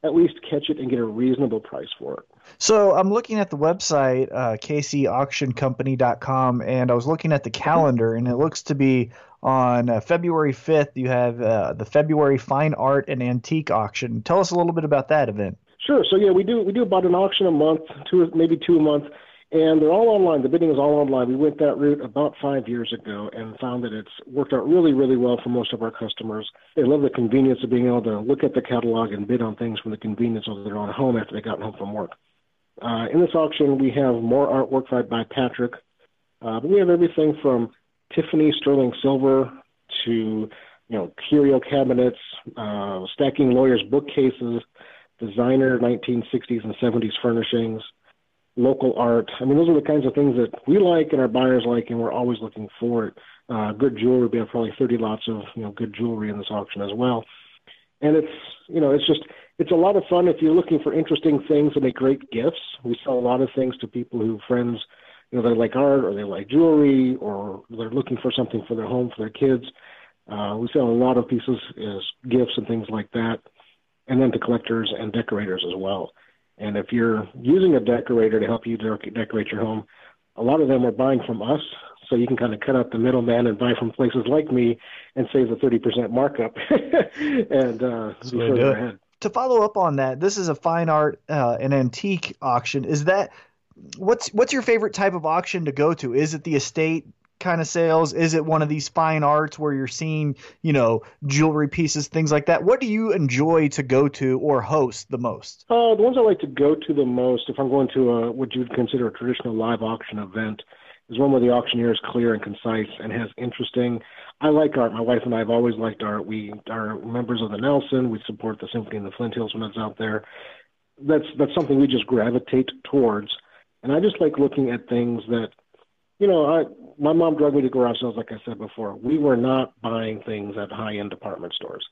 at least catch it and get a reasonable price for it. So I'm looking at the website, uh, kcauctioncompany.com, and I was looking at the calendar, and it looks to be on uh, February 5th. You have uh, the February Fine Art and Antique Auction. Tell us a little bit about that event. Sure. So yeah, we do we do about an auction a month, two maybe two a month, and they're all online. The bidding is all online. We went that route about five years ago and found that it's worked out really really well for most of our customers. They love the convenience of being able to look at the catalog and bid on things from the convenience of their own home after they got home from work. Uh, in this auction, we have more artwork by, by Patrick. Uh, but we have everything from Tiffany sterling silver to you know curio cabinets, uh, stacking lawyers bookcases designer 1960s and 70s furnishings, local art. I mean, those are the kinds of things that we like and our buyers like, and we're always looking for it. Uh, good jewelry. We have probably 30 lots of you know good jewelry in this auction as well. And it's you know it's just it's a lot of fun if you're looking for interesting things that make great gifts. We sell a lot of things to people who friends you know they like art or they like jewelry or they're looking for something for their home for their kids. Uh, we sell a lot of pieces as gifts and things like that and then to collectors and decorators as well. And if you're using a decorator to help you decorate your home, a lot of them are buying from us, so you can kind of cut out the middleman and buy from places like me and save the 30% markup and uh, be the to do further ahead. To follow up on that, this is a fine art uh, and antique auction. Is that what's what's your favorite type of auction to go to? Is it the estate kind of sales? Is it one of these fine arts where you're seeing, you know, jewelry pieces, things like that? What do you enjoy to go to or host the most? Uh, the ones I like to go to the most, if I'm going to a, what you'd consider a traditional live auction event, is one where the auctioneer is clear and concise and has interesting. I like art. My wife and I have always liked art. We are members of the Nelson. We support the Symphony in the Flint Hills when it's out there. That's that's something we just gravitate towards. And I just like looking at things that, you know, I my mom drug me to garage sales, like I said before. We were not buying things at high end department stores.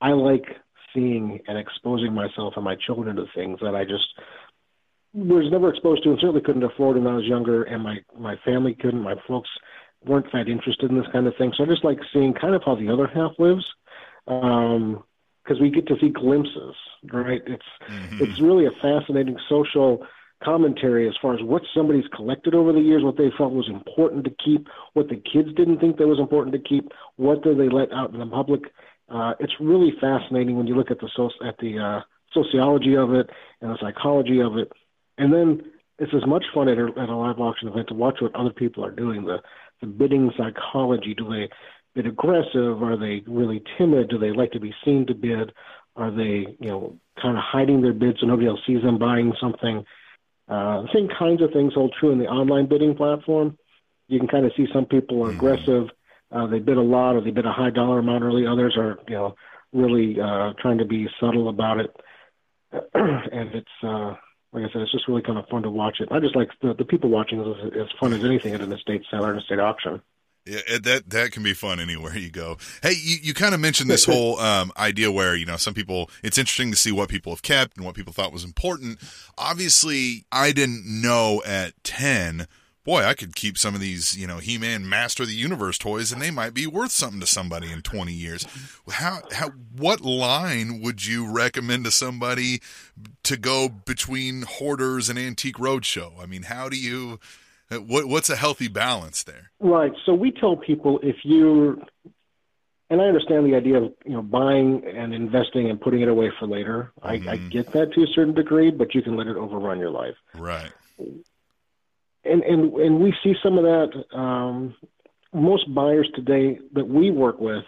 I like seeing and exposing myself and my children to things that I just was never exposed to and certainly couldn't afford when I was younger and my my family couldn't my folks weren't that interested in this kind of thing so I just like seeing kind of how the other half lives um because we get to see glimpses right it's Mhm. it's really a fascinating social commentary as far as what somebody's collected over the years, what they felt was important to keep, what the kids didn't think that was important to keep, what do they let out in the public. Uh, it's really fascinating when you look at the soci- at the uh, sociology of it and the psychology of it, and then it's as much fun at a, at a live auction event to watch what other people are doing. The the bidding psychology. Do they bid aggressive? Are they really timid? Do they like to be seen to bid? Are they, you know, kind of hiding their bids so nobody else sees them buying something? Uh, the same kinds of things hold true in the online bidding platform. You can kind of see some people are Mhm. aggressive. Uh, they bid a lot or they bid a high dollar amount early. Others are, you know, really uh, trying to be subtle about it. and it's, uh, like I said, it's just really kind of fun to watch it. I just like the, the people watching is as fun as anything at an estate sale or an estate auction. Yeah, that that can be fun anywhere you go. Hey, you, you kind of mentioned this whole um, idea where you know some people. It's interesting to see what people have kept and what people thought was important. Obviously, I didn't know at ten. Boy, I could keep some of these, you know, He-Man Master of the Universe toys, and they might be worth something to somebody in twenty years. How how what line would you recommend to somebody to go between hoarders and antique roadshow? I mean, how do you? What what's a healthy balance there? Right. So we tell people if you, and I understand the idea of you know buying and investing and putting it away for later. I, I Mhm. get that to a certain degree, but you can let it overrun your life. Right. And and and we see some of that. Um, most buyers today that we work with,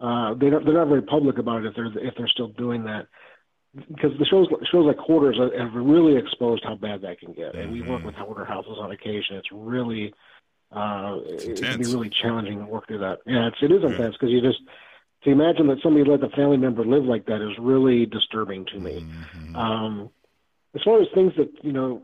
uh, they don't, they're not very public about it if they're if they're still doing that. Because the shows shows like Hoarders have really exposed how bad that can get, and we work Mhm. with hoarder houses on occasion. It's really uh, It's it can be really challenging to work through that. Yeah, it's, it is intense because you just to imagine that somebody let a family member live like that is really disturbing to me. Mhm. Um, as far as things that you know,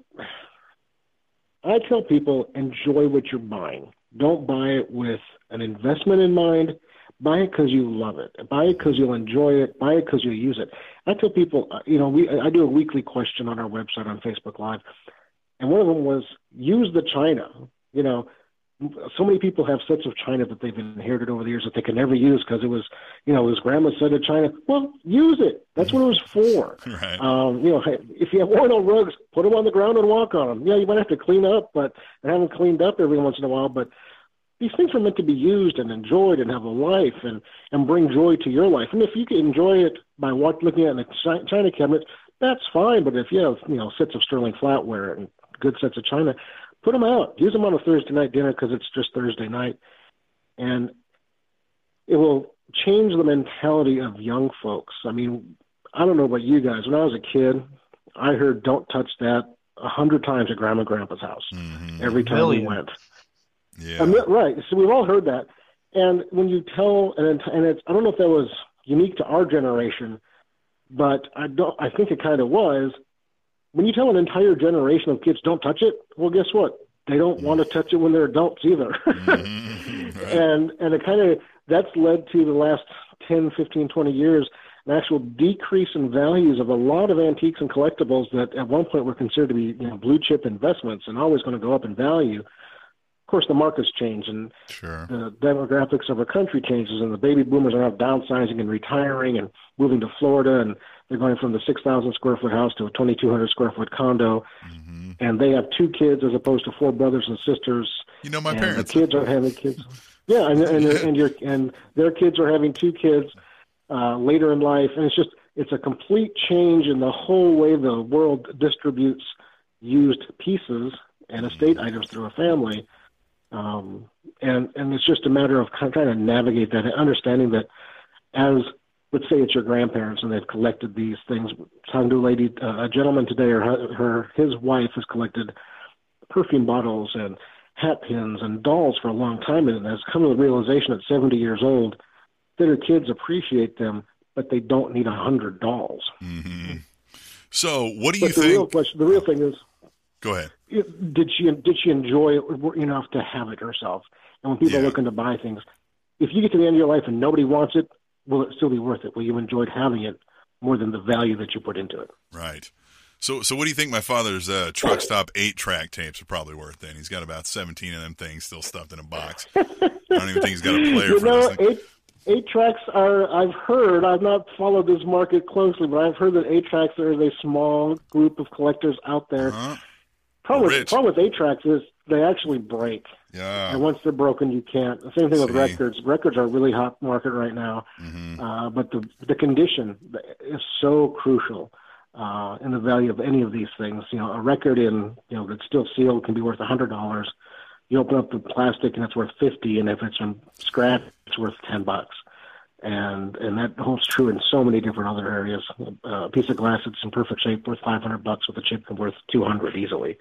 I tell people enjoy what you're buying. Don't buy it with an investment in mind. Buy it because you love it. Buy it because you'll enjoy it. Buy it because you'll use it. I tell people, uh, you know, we I do a weekly question on our website on Facebook Live, and one of them was use the china. You know, so many people have sets of china that they've inherited over the years that they can never use because it was, you know, his grandma set of china. Well, use it. That's what it was for. Right. Um, you know, if you have worn out rugs, put them on the ground and walk on them. Yeah, you might have to clean up, but have them cleaned up every once in a while. But these things are meant to be used and enjoyed and have a life and and bring joy to your life. And if you can enjoy it by what, looking at a china cabinet, that's fine. But if you have you know sets of sterling flatware and good sets of china, put them out. Use them on a Thursday night dinner because it's just Thursday night, and it will change the mentality of young folks. I mean, I don't know about you guys. When I was a kid, I heard "Don't touch that" a hundred times at Grandma and Grandpa's house Mhm. every time Million. we went. Yeah. I mean, right. So we've all heard that. And when you tell, and, and it's, I don't know if that was unique to our generation, but I don't, I think it kind of was. When you tell an entire generation of kids don't touch it, well, guess what? They don't want to touch it when they're adults either. Mhm. Right. and, and it kind of, that's led to the last 10, 15, 20 years, an actual decrease in values of a lot of antiques and collectibles that at one point were considered to be, you know, blue chip investments and always going to go up in value. Of course, the market's changed and Sure. the demographics of our country changes, and the baby boomers are now downsizing and retiring and moving to Florida, and they're going from the 6,000 square foot house to a 2,200 square foot condo, hmm and they have two kids as opposed to four brothers and sisters. You know, my and parents. the kids are having kids. Yeah, and and and your and their kids are having two kids uh, later in life, and it's just it's a complete change in the whole way the world distributes used pieces and estate items through a family. Um, and and it's just a matter of kind of trying to navigate that understanding that as let's say it's your grandparents and they've collected these things. A lady, uh, a gentleman today, or her, her his wife has collected perfume bottles and hat pins and dolls for a long time, and has come to the realization at 70 years old that her kids appreciate them, but they don't need a hundred dolls. hmm So, what do you But the real think? question, the real thing is, Go ahead. did she did she enjoy it enough to have it herself? And when people Yeah. are looking to buy things, if you get to the end of your life and nobody wants it, will it still be worth it? Will you enjoyed having it more than the value that you put into it? Right. So, so what do you think my father's uh, truck stop eight track tapes are probably worth? Then he's got about seventeen of them things still stuffed in a box. I don't even think he's got a player you for know, eight eight tracks are. I've heard. I've not followed this market closely, but I've heard that eight tracks there is a small group of collectors out there. Huh? Problem with, Rich. problem with eight tracks is they actually break, Yeah. and once they're broken, you can't. The same thing with records. Records are a really hot market right now, hmm uh, but the the condition is so crucial. Uh, in the value of any of these things, you know, a record in you know that's still sealed can be worth a hundred dollars. You open up the plastic and it's worth fifty, and if it's from scratch, it's worth ten bucks. And and that holds true in so many different other areas. Uh, a piece of glass that's in perfect shape worth five hundred bucks with a chip can worth two hundred easily.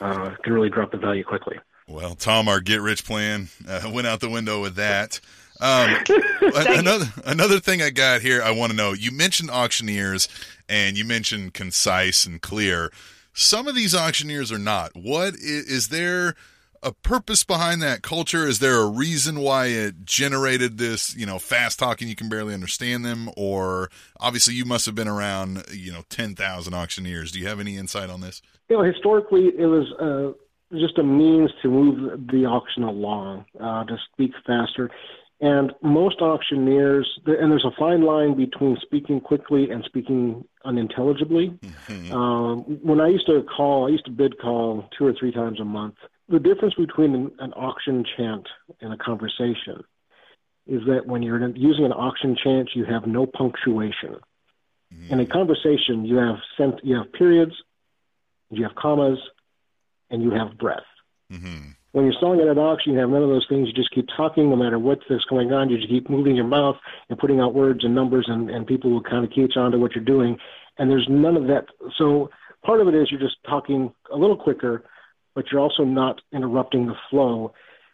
Uh, can really drop the value quickly. Well, Tom, our get rich plan uh, went out the window with that. Um, another another thing I got here, I want to know. You mentioned auctioneers, and you mentioned concise and clear. Some of these auctioneers are not. What is, is there a purpose behind that culture? Is there a reason why it generated this, you know, fast talking you can barely understand them? Or obviously you must have been around, you know, ten thousand auctioneers. Do you have any insight on this? You know, historically, it was uh, just a means to move the auction along, uh, to speak faster. And most auctioneers, and there's a fine line between speaking quickly and speaking unintelligibly. Um, when I used to call, I used to bid call two or three times a month. The difference between an, an auction chant and a conversation is that when you're using an auction chant, you have no punctuation. In a conversation, you have sent, you have periods, you have commas, and you have breath. hmm When you're selling at an auction, you have none of those things. You just keep talking no matter what's going on. You just keep moving your mouth and putting out words and numbers, and, and people will kind of catch on to what you're doing. And there's none of that. So part of it is you're just talking a little quicker, but you're also not interrupting the flow.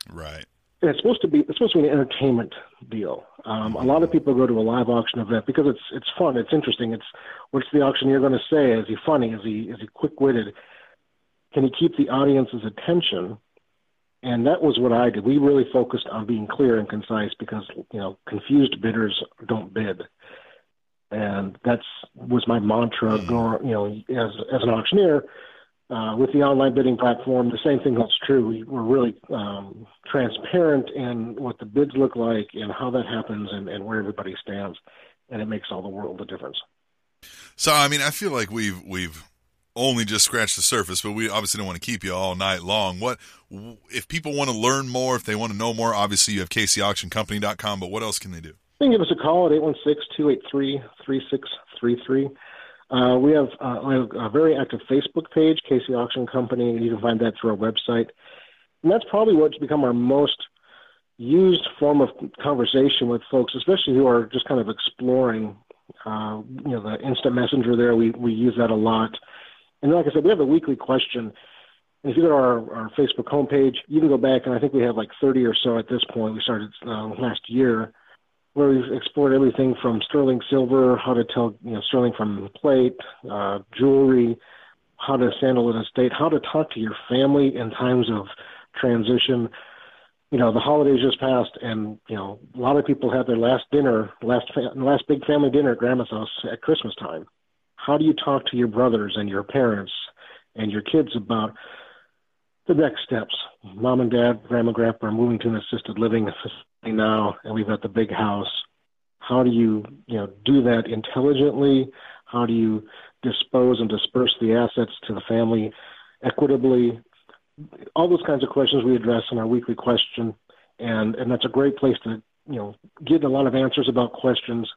Right. And it's supposed to be it's supposed to be an entertainment deal. Um, a lot of people go to a live auction event because it's it's fun, it's interesting. It's what's the auctioneer going to say? Is he funny? Is he is he quick witted? Can he keep the audience's attention? And that was what I did. We really focused on being clear and concise because you know confused bidders don't bid, and that's was my mantra. Going, you know, as as an auctioneer, with the online bidding platform, the same thing holds true. We, we're really um, transparent in what the bids look like and how that happens and, and where everybody stands, and it makes all the world a difference. So I mean, I feel like we've we've only just scratched the surface, but we obviously don't want to keep you all night long. What if people want to learn more? If they want to know more, obviously you have KCAuctionCompany.com. But what else can they do? You can give us a call at 816-283-3633. Uh, we have, uh, we have a very active Facebook page, KC Auction Company. You can find that through our website. And that's probably what's become our most used form of conversation with folks, especially who are just kind of exploring. Uh, you know, the instant messenger there, we, we use that a lot. And like I said, we have a weekly question. And if you go to our, our Facebook homepage, you can go back, and I think we have like 30 or so at this point. We started uh, last year, where we've explored everything from sterling silver, how to tell you know sterling from plate, uh, jewelry, how to handle an estate, how to talk to your family in times of transition. You know, the holidays just passed, and you know a lot of people had their last dinner, last fa- last big family dinner at grandma's house at Christmas time. How do you talk to your brothers and your parents and your kids about the next steps? Mom and dad, grandma, grandpa are moving to an assisted living facility now, and we've got the big house. How do you, you know, do that intelligently? How do you dispose and disperse the assets to the family equitably? All those kinds of questions we address in our weekly question, and and that's a great place to, you know, get a lot of answers about questions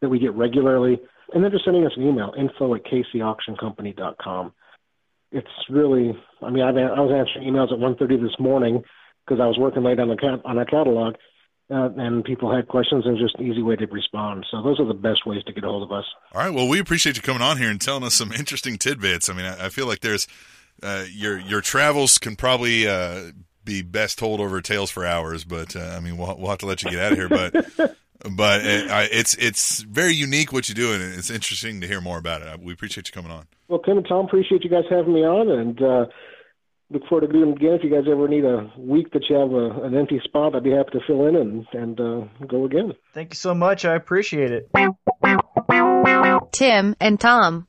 that we get regularly and then just sending us an email, info at kcauctioncompany.com. It's really, I mean, I've, I was answering emails at 1.30 this morning because I was working late on the cat, on a catalog, uh, and people had questions, and just an easy way to respond. So those are the best ways to get a hold of us. All right. Well, we appreciate you coming on here and telling us some interesting tidbits. I mean, I, I feel like there's uh, your your travels can probably uh, be best told over tales for hours, but uh, I mean, we'll, we'll have to let you get out of here. But but it, I, it's it's very unique what you do, and it's interesting to hear more about it. We appreciate you coming on. Well, Tim and Tom, appreciate you guys having me on, and uh, look forward to doing it again. If you guys ever need a week that you have a, an empty spot, I'd be happy to fill in and and uh, go again. Thank you so much. I appreciate it. Tim and Tom.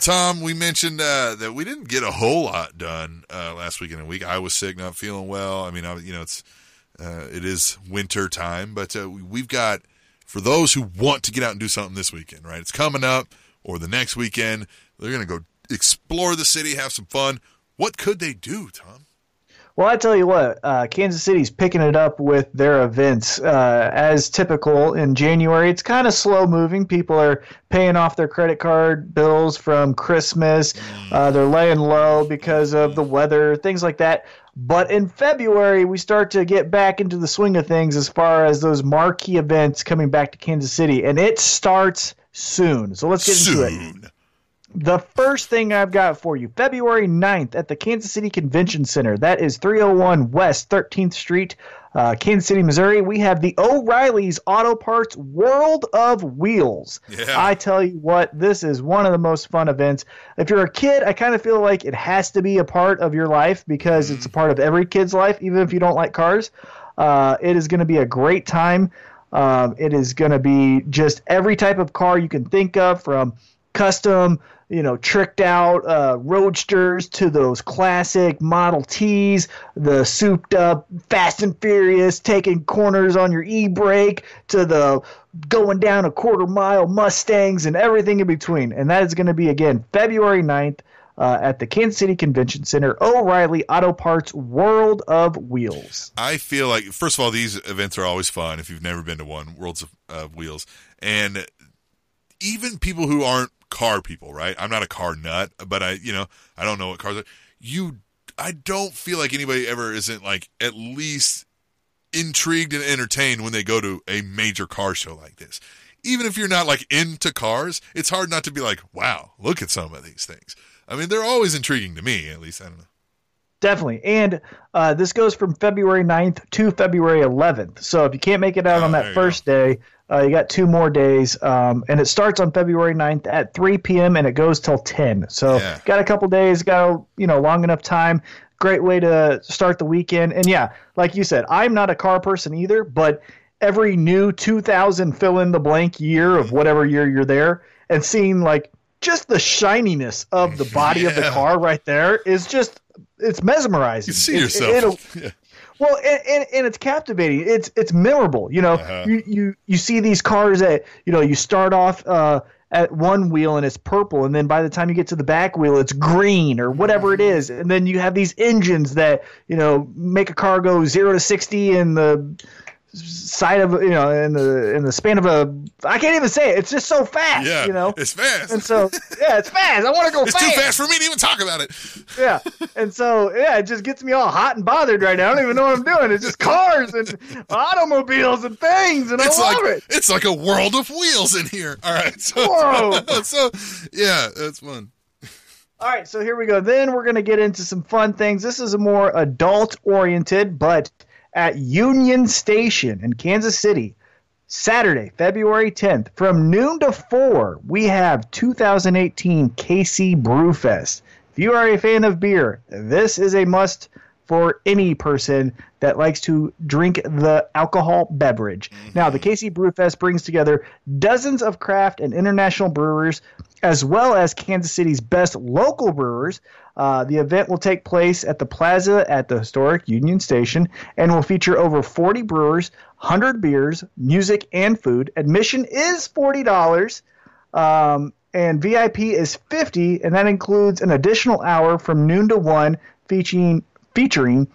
Tom, we mentioned uh, that we didn't get a whole lot done uh, last week in a week. I was sick, not feeling well. I mean, I, you know, it's uh, it is winter time, but uh, we've got for those who want to get out and do something this weekend, right? It's coming up, or the next weekend. They're going to go explore the city, have some fun. What could they do, Tom? Well, I tell you what, uh, Kansas City's picking it up with their events. Uh, as typical in January, it's kind of slow moving. People are paying off their credit card bills from Christmas. Uh, they're laying low because of the weather, things like that. But in February, we start to get back into the swing of things as far as those marquee events coming back to Kansas City, and it starts soon. So let's get Soon. into it. The first thing I've got for you, February 9th at the Kansas City Convention Center. That is 301 West 13th Street, uh, Kansas City, Missouri. We have the O'Reilly's Auto Parts World of Wheels. Yeah. I tell you what, this is one of the most fun events. If you're a kid, I kind of feel like it has to be a part of your life because it's a part of every kid's life, even if you don't like cars. Uh, it is going to be a great time. Um, it is going to be just every type of car you can think of from custom, you know, tricked out uh, roadsters to those classic Model Ts, the souped up Fast and Furious taking corners on your e brake to the going down a quarter mile Mustangs and everything in between. And that is going to be again February 9th. Uh, at the Kansas City Convention Center, O'Reilly Auto Parts World of Wheels. I feel like first of all, these events are always fun. If you've never been to one, Worlds of uh, Wheels, and even people who aren't car people, right? I'm not a car nut, but I, you know, I don't know what cars are. You, I don't feel like anybody ever isn't like at least intrigued and entertained when they go to a major car show like this. Even if you're not like into cars, it's hard not to be like, wow, look at some of these things. I mean, they're always intriguing to me, at least. I don't know. Definitely. And uh, this goes from February 9th to February 11th. So if you can't make it out Oh, on that first day, uh, you got two more days. Um, and it starts on February 9th at 3 p.m. and it goes till 10. So Yeah. got a couple days, got, you know, long enough time. great way to start the weekend. And yeah, like you said, I'm not a car person either, but every new 2000 fill in the blank year of whatever year you're there and seeing like just the shininess of the body of the car right there is just it's mesmerizing. You see It- yourself. yeah. well, and, and, and it's captivating. It's it's memorable. You know, Uh-huh. you, you you see these cars that you know you start off uh, at one wheel and it's purple, and then by the time you get to the back wheel, it's green or whatever it is, and then you have these engines that you know make a car go zero to sixty in the side of you know in the in the span of a I can't even say it. It's just so fast. yeah, you know. it's fast. And so, yeah, it's fast. I want to go it's too fast for me to even talk about it. yeah. And so, yeah, it just gets me all hot and bothered right now. I don't even know what I'm doing. It's just cars and automobiles and things, and It's I love like it. it's like a world of wheels in here. All right, so Whoa. so yeah, that's fun. All right, so here we go. Then we're going to get into some fun things. This is a more adult oriented, but at Union Station in Kansas City, Saturday, February 10th, from noon to 4, we have 2018 KC Brewfest. If you are a fan of beer, this is a must for any person that likes to drink the alcohol beverage. Now, the mm-hmm. KC Brewfest brings together dozens of craft and international brewers, as well as Kansas City's best local brewers. Uh, the event will take place at the plaza at the historic Union Station and will feature over 40 brewers, 100 beers, music, and food. Admission is $40. Um, and VIP is 50 and that includes an additional hour from noon to 1 featuring featuring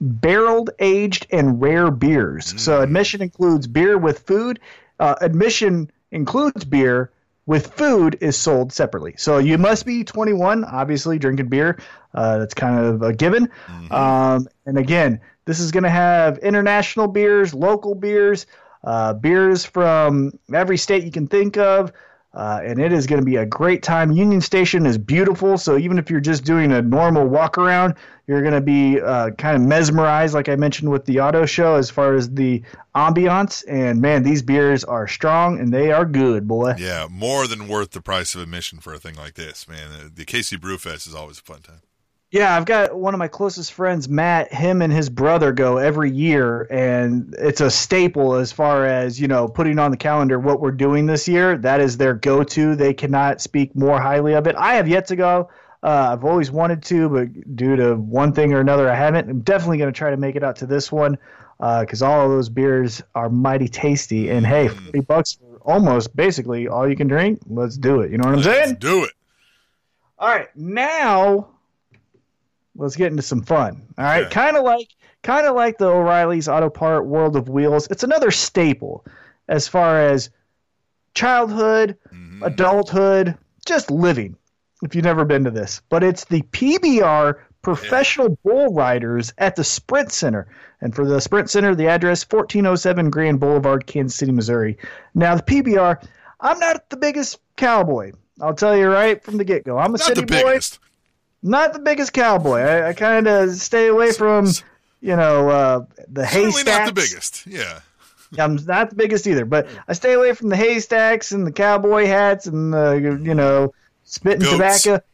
barreled aged and rare beers. So admission includes beer with food. Uh, admission includes beer with food is sold separately. So you must be 21, obviously drinking beer. Uh, that's kind of a given. Um, and again, this is going to have international beers, local beers, uh, beers from every state you can think of. Uh, and it is going to be a great time. Union Station is beautiful, so even if you're just doing a normal walk around, you're going to be uh, kind of mesmerized, like I mentioned with the auto show, as far as the ambiance. And man, these beers are strong and they are good, boy. Yeah, more than worth the price of admission for a thing like this, man. Uh, The KC Brewfest is always a fun time. Yeah, I've got one of my closest friends, Matt. Him and his brother go every year, and it's a staple as far as you know putting on the calendar what we're doing this year. That is their go-to. They cannot speak more highly of it. I have yet to go. Uh, I've always wanted to, but due to one thing or another, I haven't. I'm definitely going to try to make it out to this one because all of those beers are mighty tasty. And hey, forty bucks for almost basically all you can drink. Let's do it. You know what I'm saying? Let's do it. All right, now let's get into some fun. All right, Okay. kind of like kind of like the O'Reilly's Auto Part World of Wheels. It's another staple as far as childhood, Mhm. adulthood, just living. If you've never been to this, but it's the PBR Professional Bull Riders at the Sprint Center. And for the Sprint Center, the address 1407 Grand Boulevard, Kansas City, Missouri. Now, the PBR, I'm not the biggest cowboy. I'll tell you right from the get go. I'm a Not city the boy biggest. Not the biggest cowboy. I, I kind of stay away from, you know, uh, the Certainly haystacks. not the biggest. Yeah. I'm not the biggest either, but I stay away from the haystacks and the cowboy hats and the, you know, spitting Goats. tobacco.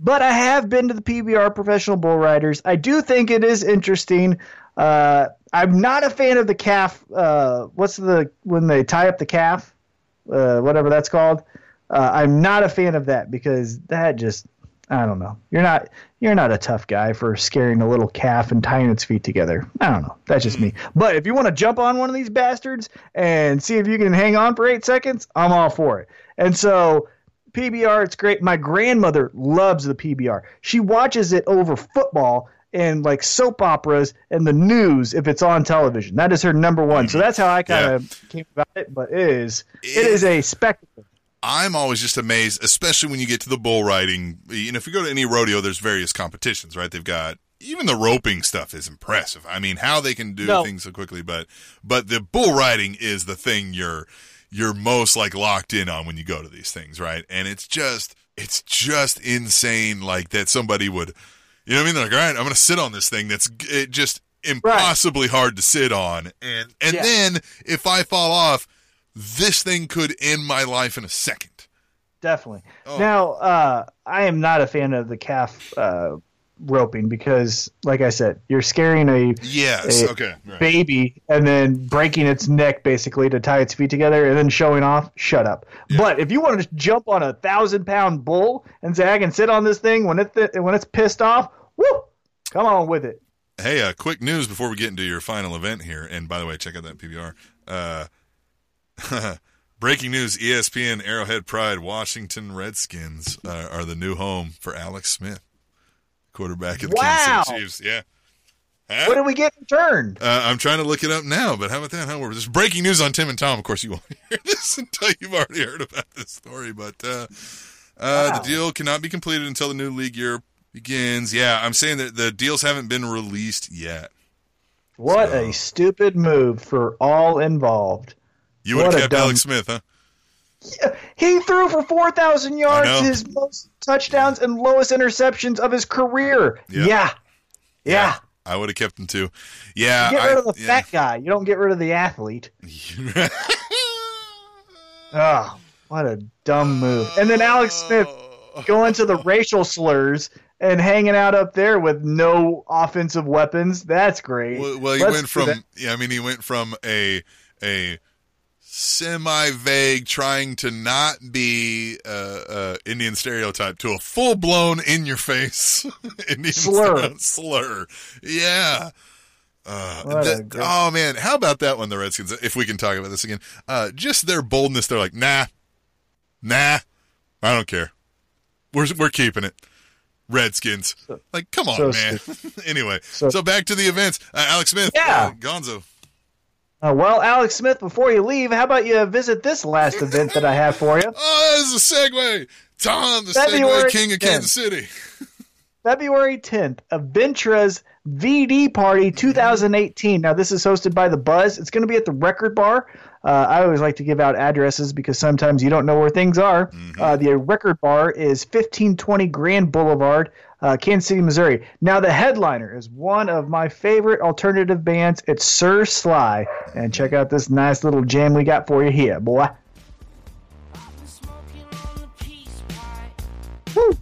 But I have been to the PBR Professional Bull Riders. I do think it is interesting. Uh, I'm not a fan of the calf. Uh, what's the when they tie up the calf? Uh, whatever that's called. Uh, I'm not a fan of that because that just I don't know. You're not you're not a tough guy for scaring a little calf and tying its feet together. I don't know. That's just me. Mm. But if you want to jump on one of these bastards and see if you can hang on for eight seconds, I'm all for it. And so PBR, it's great. My grandmother loves the PBR. She watches it over football and like soap operas and the news if it's on television. That is her number one. So mm. that's how I kind of came about it. But it is it is a spectacle. I'm always just amazed, especially when you get to the bull riding. You know, if you go to any rodeo, there's various competitions, right? They've got even the roping stuff is impressive. I mean, how they can do No. things so quickly, but but the bull riding is the thing you're you're most like locked in on when you go to these things, right? And it's just it's just insane, like that somebody would, you know what I mean? They're like, all right, I'm going to sit on this thing that's it just impossibly hard to sit on, and and Yeah. then if I fall off, this thing could end my life in a second. Definitely. Oh. Now, uh, I am not a fan of the calf uh, roping because, like I said, you're scaring a Yes. a okay. Right. baby and then breaking its neck basically to tie its feet together and then showing off. Shut up. But if you want to jump on a thousand pound bull and say I can sit on this thing when it when it's pissed off, woo, come on with it. Hey, uh, quick news before we get into your final event here. And by the way, check out that PBR. Breaking news: ESPN Arrowhead Pride Washington Redskins uh, are the new home for Alex Smith, quarterback of the Wow. Kansas City Chiefs. Yeah. Huh? What do we get in turn? Uh, I'm trying to look it up now, but how about that? Huh? We're- There's breaking news on Tim and Tom. Of course, you won't hear this until you've already heard about this story. But uh, uh, Wow. the deal cannot be completed until the new league year begins. Yeah, I'm saying that the deals haven't been released yet. What So- a stupid move for all involved. You would have kept dumb- Alex Smith, huh? He threw for 4,000 yards, his most touchdowns and lowest interceptions of his career. Yeah. Yeah. Yeah. I would have kept him too. Yeah, You get I- rid of the yeah. fat guy. You don't get rid of the athlete. Oh, what a dumb move. And then Alex Smith going to the racial slurs and hanging out up there with no offensive weapons. That's great. Well, well he Let's went from yeah, I mean he went from a a semi vague trying to not be uh, uh, Indian stereotype to a full blown in your face Indian Slur. slur. Yeah. Uh, that- great- oh man, how about that one? The Redskins. If we can talk about this again, uh, just their boldness. They're like, nah, nah, I don't care. We're we're keeping it. Redskins. Like, come on, so man. anyway, so, So- back to the events. Uh, Alex Smith, Yeah. uh, Gonzo. Uh, well, Alex Smith, before you leave, how about you visit this last event that I have for you? Oh, this is a segue. Tom, the February Segue King of 10th. Kansas City. February 10th, Aventra's VD Party 2018. Now, this is hosted by The Buzz. It's going to be at the Record Bar. Uh, I always like to give out addresses because sometimes you don't know where things are. Uh, the Record Bar is 1520 Grand Boulevard, uh, Kansas City, Missouri. Now, the headliner is one of my favorite alternative bands. It's Sir Sly. And check out this nice little jam we got for you here, boy. Smoking on the peace pipe. Woo!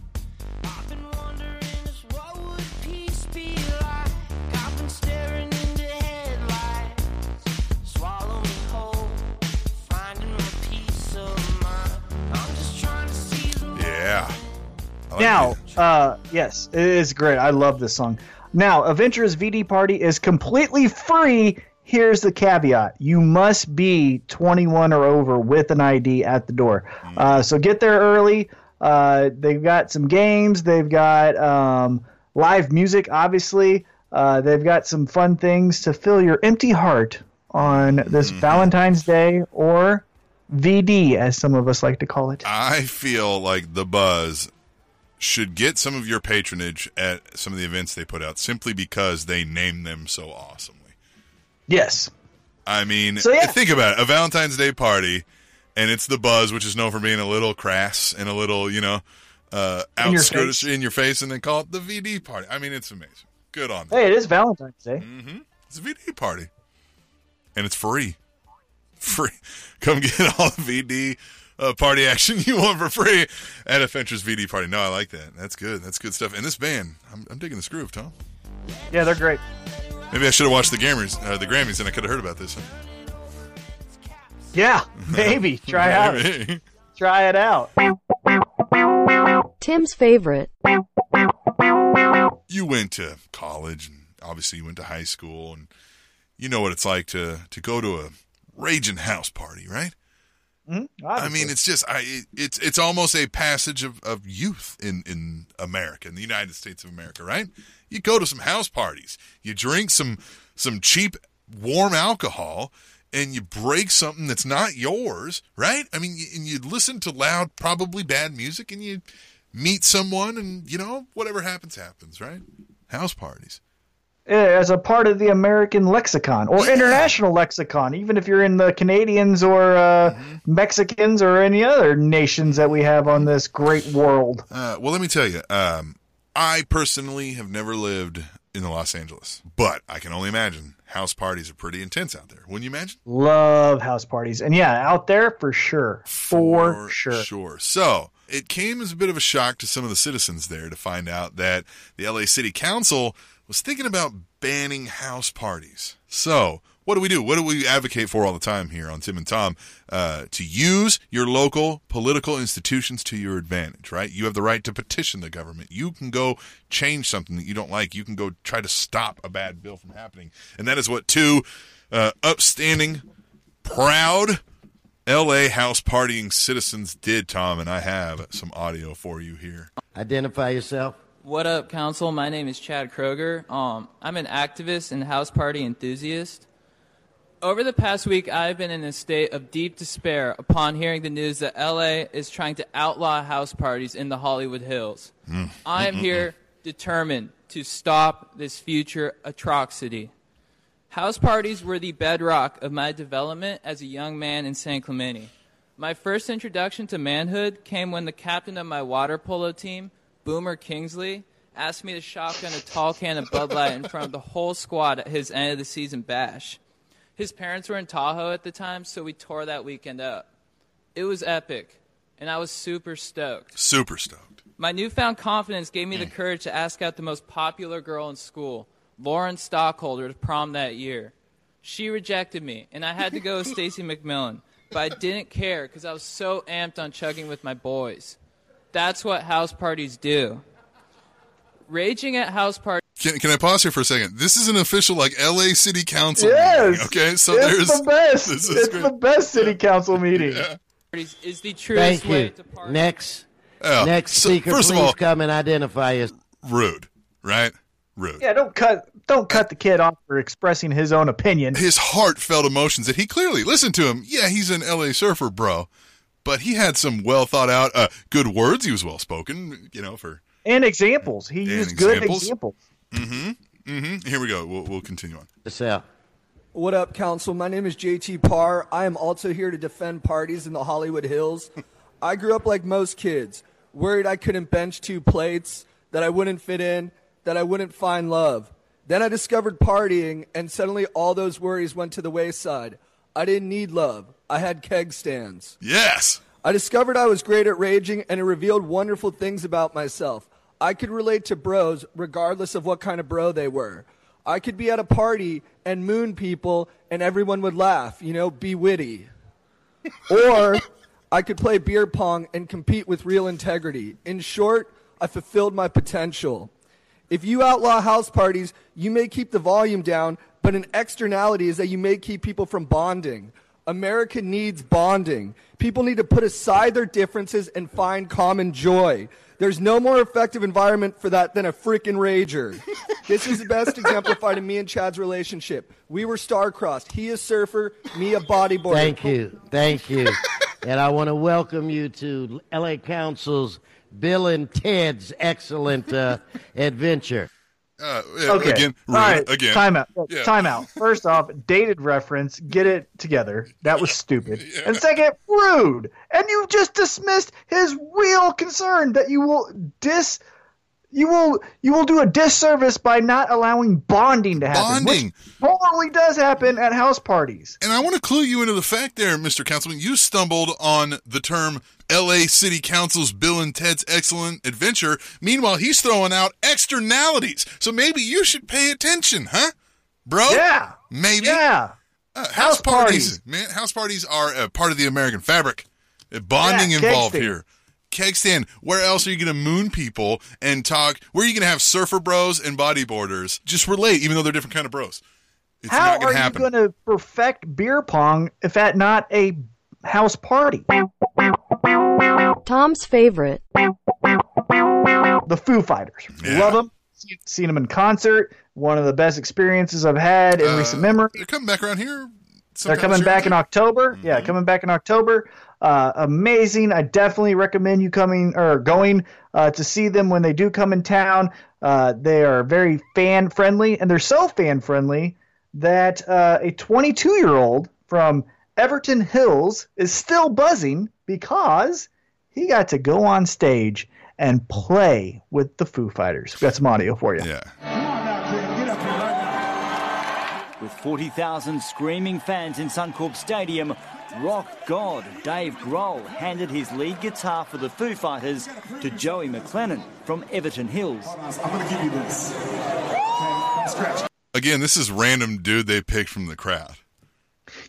Like Now, uh, yes, it is great. I love this song. Now, Avengers VD Party is completely free. Here's the caveat: you must be 21 or over with an ID at the door. Uh, so get there early. Uh, they've got some games. They've got um, live music, obviously. Uh, they've got some fun things to fill your empty heart on this Valentine's Day or VD, as some of us like to call it. I feel like the Buzz should get some of your patronage at some of the events they put out simply because they name them so awesomely. Yes. I mean, So, yeah. think about it. A Valentine's Day party, and it's the Buzz, which is known for being a little crass and a little, you know, uh, In your outskirtish face. in your face, and they call it the VD party. I mean, it's amazing. Good on them. Hey, it is Valentine's Day. Mm-hmm. It's a VD party, and it's free. Free. Come get all the VD uh, party action you want for free at Adventures VD party. No, I like that. That's good. That's good stuff. And this band, I'm, I'm digging this groove, Tom. Yeah, they're great. Maybe I should have watched the Grammys, uh, the Grammys, and I could have heard about this. Yeah, maybe try out. Try it out. Tim's favorite. you went to college, and obviously you went to high school, and you know what it's like to to go to a raging house party, right? Hmm? I mean, it's just I it, it's it's almost a passage of, of youth in in America, in the United States of America, right? You go to some house parties, you drink some some cheap warm alcohol, and you break something that's not yours, right? I mean, you, and you listen to loud, probably bad music, and you meet someone, and you know whatever happens, happens, right? House parties. As a part of the American lexicon or international lexicon, even if you're in the Canadians or uh, Mm-hmm. Mexicans or any other nations that we have on this great world. Uh, well, let me tell you, um, I personally have never lived in Los Angeles. But I can only imagine house parties are pretty intense out there. Wouldn't you imagine? Love house parties. And yeah, out there for sure. For, sure. Sure. So it came as a bit of a shock to some of the citizens there to find out that the LA City Council was thinking about banning house parties. So what do we do? What do we advocate for all the time here on Tim and Tom? Uh, to use your local political institutions to your advantage, right? You have the right to petition the government. You can go change something that you don't like. You can go try to stop a bad bill from happening. And that is what two uh, upstanding, proud LA house partying citizens did, Tom. And I have some audio for you here. Identify yourself. What up, Council? My name is Chad Kroger. Um, I'm an activist and house party enthusiast. Over the past week, I've been in a state of deep despair upon hearing the news that LA is trying to outlaw house parties in the Hollywood Hills. I am here determined to stop this future atrocity. House parties were the bedrock of my development as a young man in San Clemente. My first introduction to manhood came when the captain of my water polo team, Boomer Kingsley, asked me to shotgun a tall can of Bud Light in front of the whole squad at his end of the season bash. His parents were in Tahoe at the time, so we tore that weekend up. It was epic, and I was super stoked. Super stoked. My newfound confidence gave me the mm. courage to ask out the most popular girl in school, Lauren Stockholder, to prom that year. She rejected me, and I had to go with Stacy McMillan, but I didn't care because I was so amped on chugging with my boys. That's what house parties do. Raging at house parties. Can, can I pause here for a second? This is an official like LA City Council. Yes. meeting, okay, so it's there's the best. This is It's great. the best city council meeting. is the truest Thank way you. to party. Next, Yeah. next So, speaker, first please of all, come and identify yourself. rude, right? Rude. Yeah, don't cut don't cut the kid off for expressing his own opinion. His heartfelt emotions that he clearly listened to him. Yeah, he's an LA surfer, bro, but he had some well thought out, uh, good words. He was well spoken, you know. For And examples. He And used good examples. examples. hmm here we go. We'll, we'll continue on. yourself. What up, Council? My name is JT Parr. I am also here to defend parties in the Hollywood Hills. I grew up like most kids, worried I couldn't bench two plates, that I wouldn't fit in, that I wouldn't find love. Then I discovered partying, and suddenly all those worries went to the wayside. I didn't need love. I had keg stands. Yes. I discovered I was great at raging, and it revealed wonderful things about myself. I could relate to bros regardless of what kind of bro they were. I could be at a party and moon people, and everyone would laugh, you know, be witty. Or I could play beer pong and compete with real integrity. In short, I fulfilled my potential. If you outlaw house parties, you may keep the volume down, but an externality is that you may keep people from bonding. America needs bonding. People need to put aside their differences and find common joy. There's no more effective environment for that than a freaking rager. this is the best exemplified in me and Chad's relationship. We were star-crossed. He a surfer, me a bodyboarder. Thank you. Thank you. and I want to welcome you to LA Council's Bill and Ted's excellent uh, adventure. Uh, Okay. Again. All right. Again. Time out. Yeah. Time out. First off, dated reference. Get it together. That was stupid. And second, rude. And you just dismissed his real concern that you will dis. You will you will do a disservice by not allowing bonding to happen, Bonding. which totally does happen at house parties. And I want to clue you into the fact there, Mr. Councilman. You stumbled on the term LA City Council's Bill and Ted's Excellent Adventure. Meanwhile, he's throwing out externalities. So maybe you should pay attention, huh? Bro? Yeah. Maybe. Yeah. Uh, house, House parties. parties. Man, house parties are a part of the American fabric. Uh, Bonding Yeah, involved stand. here. Keg stand. Where else are you going to moon people and talk? Where are you going to have surfer bros and bodyboarders just relate, even though they're different kind of bros? It's How not going are to happen. you going to perfect beer pong if at not a house party? Tom's favorite. the Foo Fighters. Yeah. Love them. Seen them in concert. One of the best experiences I've had in Uh, recent memory. They're coming back around here. They're coming this year, back in October. Yeah, Mm-hmm. coming back in October. Uh, amazing. I definitely recommend you coming or going uh, to see them when they do come in town. Uh, they are very fan friendly, and they're so fan friendly that uh, a 22 year old from Everton Hills is still buzzing because he got to go on stage and play with the Foo Fighters. We've got some audio for you. Yeah. With 40,000 screaming fans in Suncorp Stadium, rock god Dave Grohl handed his lead guitar for the Foo Fighters to Joey McLennan from Everton Hills. I'm going to give you this. Okay? Scratch. Again, this is random dude they picked from the crowd.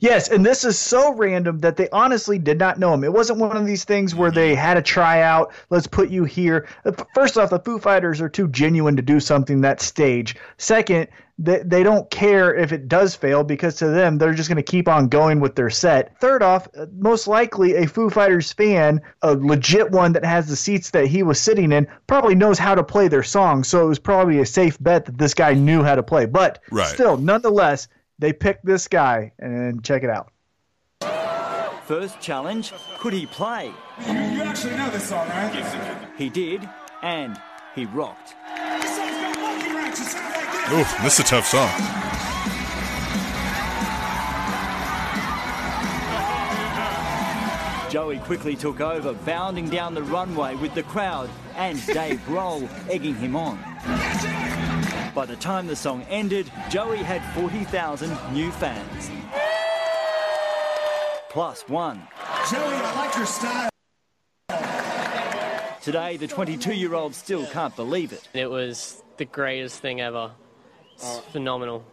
Yes, and this is so random that they honestly did not know him. It wasn't one of these things where they had a tryout. Let's put you here. Uh, First off, the Foo Fighters are too genuine to do something that stage. Second, they, they don't care if it does fail because to them they're just going to keep on going with their set. Third off, uh, most likely a Foo Fighters fan, a legit one that has the seats that he was sitting in, probably knows how to play their song. So it was probably a safe bet that this guy knew how to play. But Right. still, nonetheless, they picked this guy and check it out. First challenge, could he play? You, you actually know this song, right? He did, and he rocked. This song's got monkey wrench. It sounds like this. Oof, this is a tough song. Joey quickly took over, bounding down the runway with the crowd and Dave Grohl egging him on. By the time the song ended, Joey had 40,000 new fans. Plus one. Joey, I like your style. Today, the 22 year old still can't believe it. It was the greatest thing ever. It's phenomenal.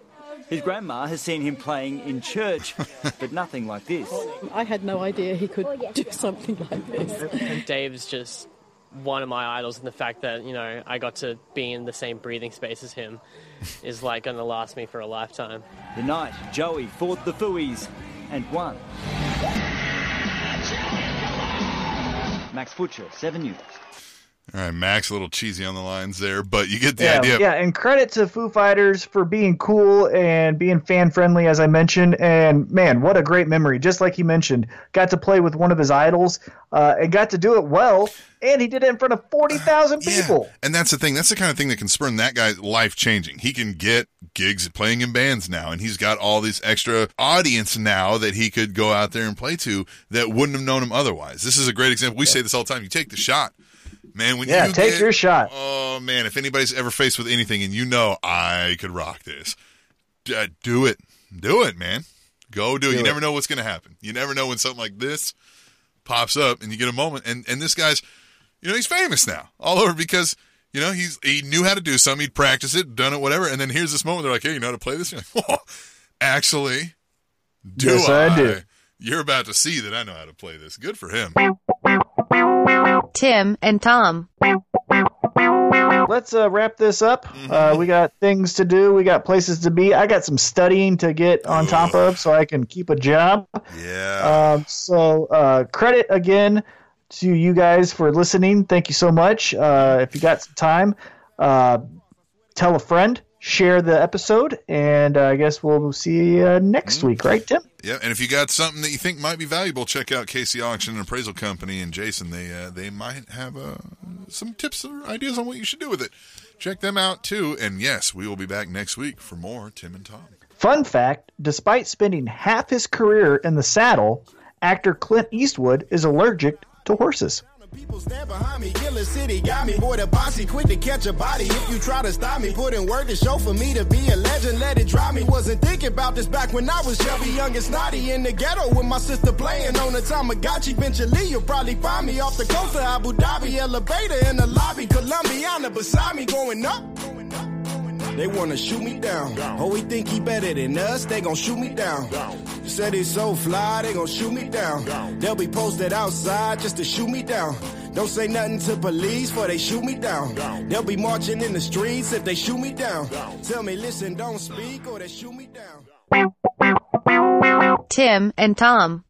His grandma has seen him playing in church, but nothing like this. I had no idea he could do something like this. And Dave's just one of my idols, and the fact that you know I got to be in the same breathing space as him is like going to last me for a lifetime. The night, Joey fought the Fooies and won. Max Butcher, 7 News. All right, Max, a little cheesy on the lines there, but you get the yeah, idea. yeah, and credit to Foo Fighters for being cool and being fan friendly, as I mentioned. And man, what a great memory! Just like he mentioned, got to play with one of his idols uh, and got to do it well, and he did it in front of forty thousand people. And that's the thing. That's the kind of thing that can spurn that guy's life changing. He can get gigs playing in bands now, and he's got all these extra audience now that he could go out there and play to that wouldn't have known him otherwise. This is a great example. We say this all the time. You take the shot. Man, when Yeah, you take get- your shot. Oh man, if anybody's ever faced with anything and you know I could rock this, d- uh, do it, do it, man. Go do it. Do you it. never know what's going to happen. You never know when something like this pops up and you get a moment. And and this guy's, you know, he's famous now all over because you know he's he knew how to do something. He'd practice it, done it, whatever. And then here's this moment. They're like, hey, you know how to play this? You're like, oh, actually, do Yes, I do. You're about to see that I know how to play this. Good for him. Tim and Tom. Let's uh, wrap this up. Uh, we got things to do. We got places to be. I got some studying to get on top of so I can keep a job. Yeah. Um, so uh, credit again to you guys for listening. Thank you so much. Uh, if you got some time, uh, tell a friend, share the episode, and uh, I guess we'll see you uh, next week, right, Tim? Yeah, and if you got something that you think might be valuable, check out KC Auction and Appraisal Company and Jason. They uh, they might have uh, some tips or ideas on what you should do with it. Check them out too. And yes, we will be back next week for more Tim and Tom. Fun fact despite spending half his career in the saddle, actor Clint Eastwood is allergic to horses. People stand behind me, Killer City got me. Boy, the posse quick to catch a body. If you try to stop me, put in work to show for me to be a legend. Let it drive me. Wasn't thinking about this back when I was chubby, young and snotty in the ghetto with my sister playing on the Tamagotchi. Eventually, you'll probably find me off the coast of Abu Dhabi, elevator in the lobby, Colombiana beside me going up. They wanna shoot me down. Oh, we think he better than us, they gon' shoot me down. Said he's so fly, they gon' shoot me down. They'll be posted outside just to shoot me down. Don't say nothing to police for they shoot me down. They'll be marching in the streets if they shoot me down. Tell me, listen, don't speak or they shoot me down. Tim and Tom.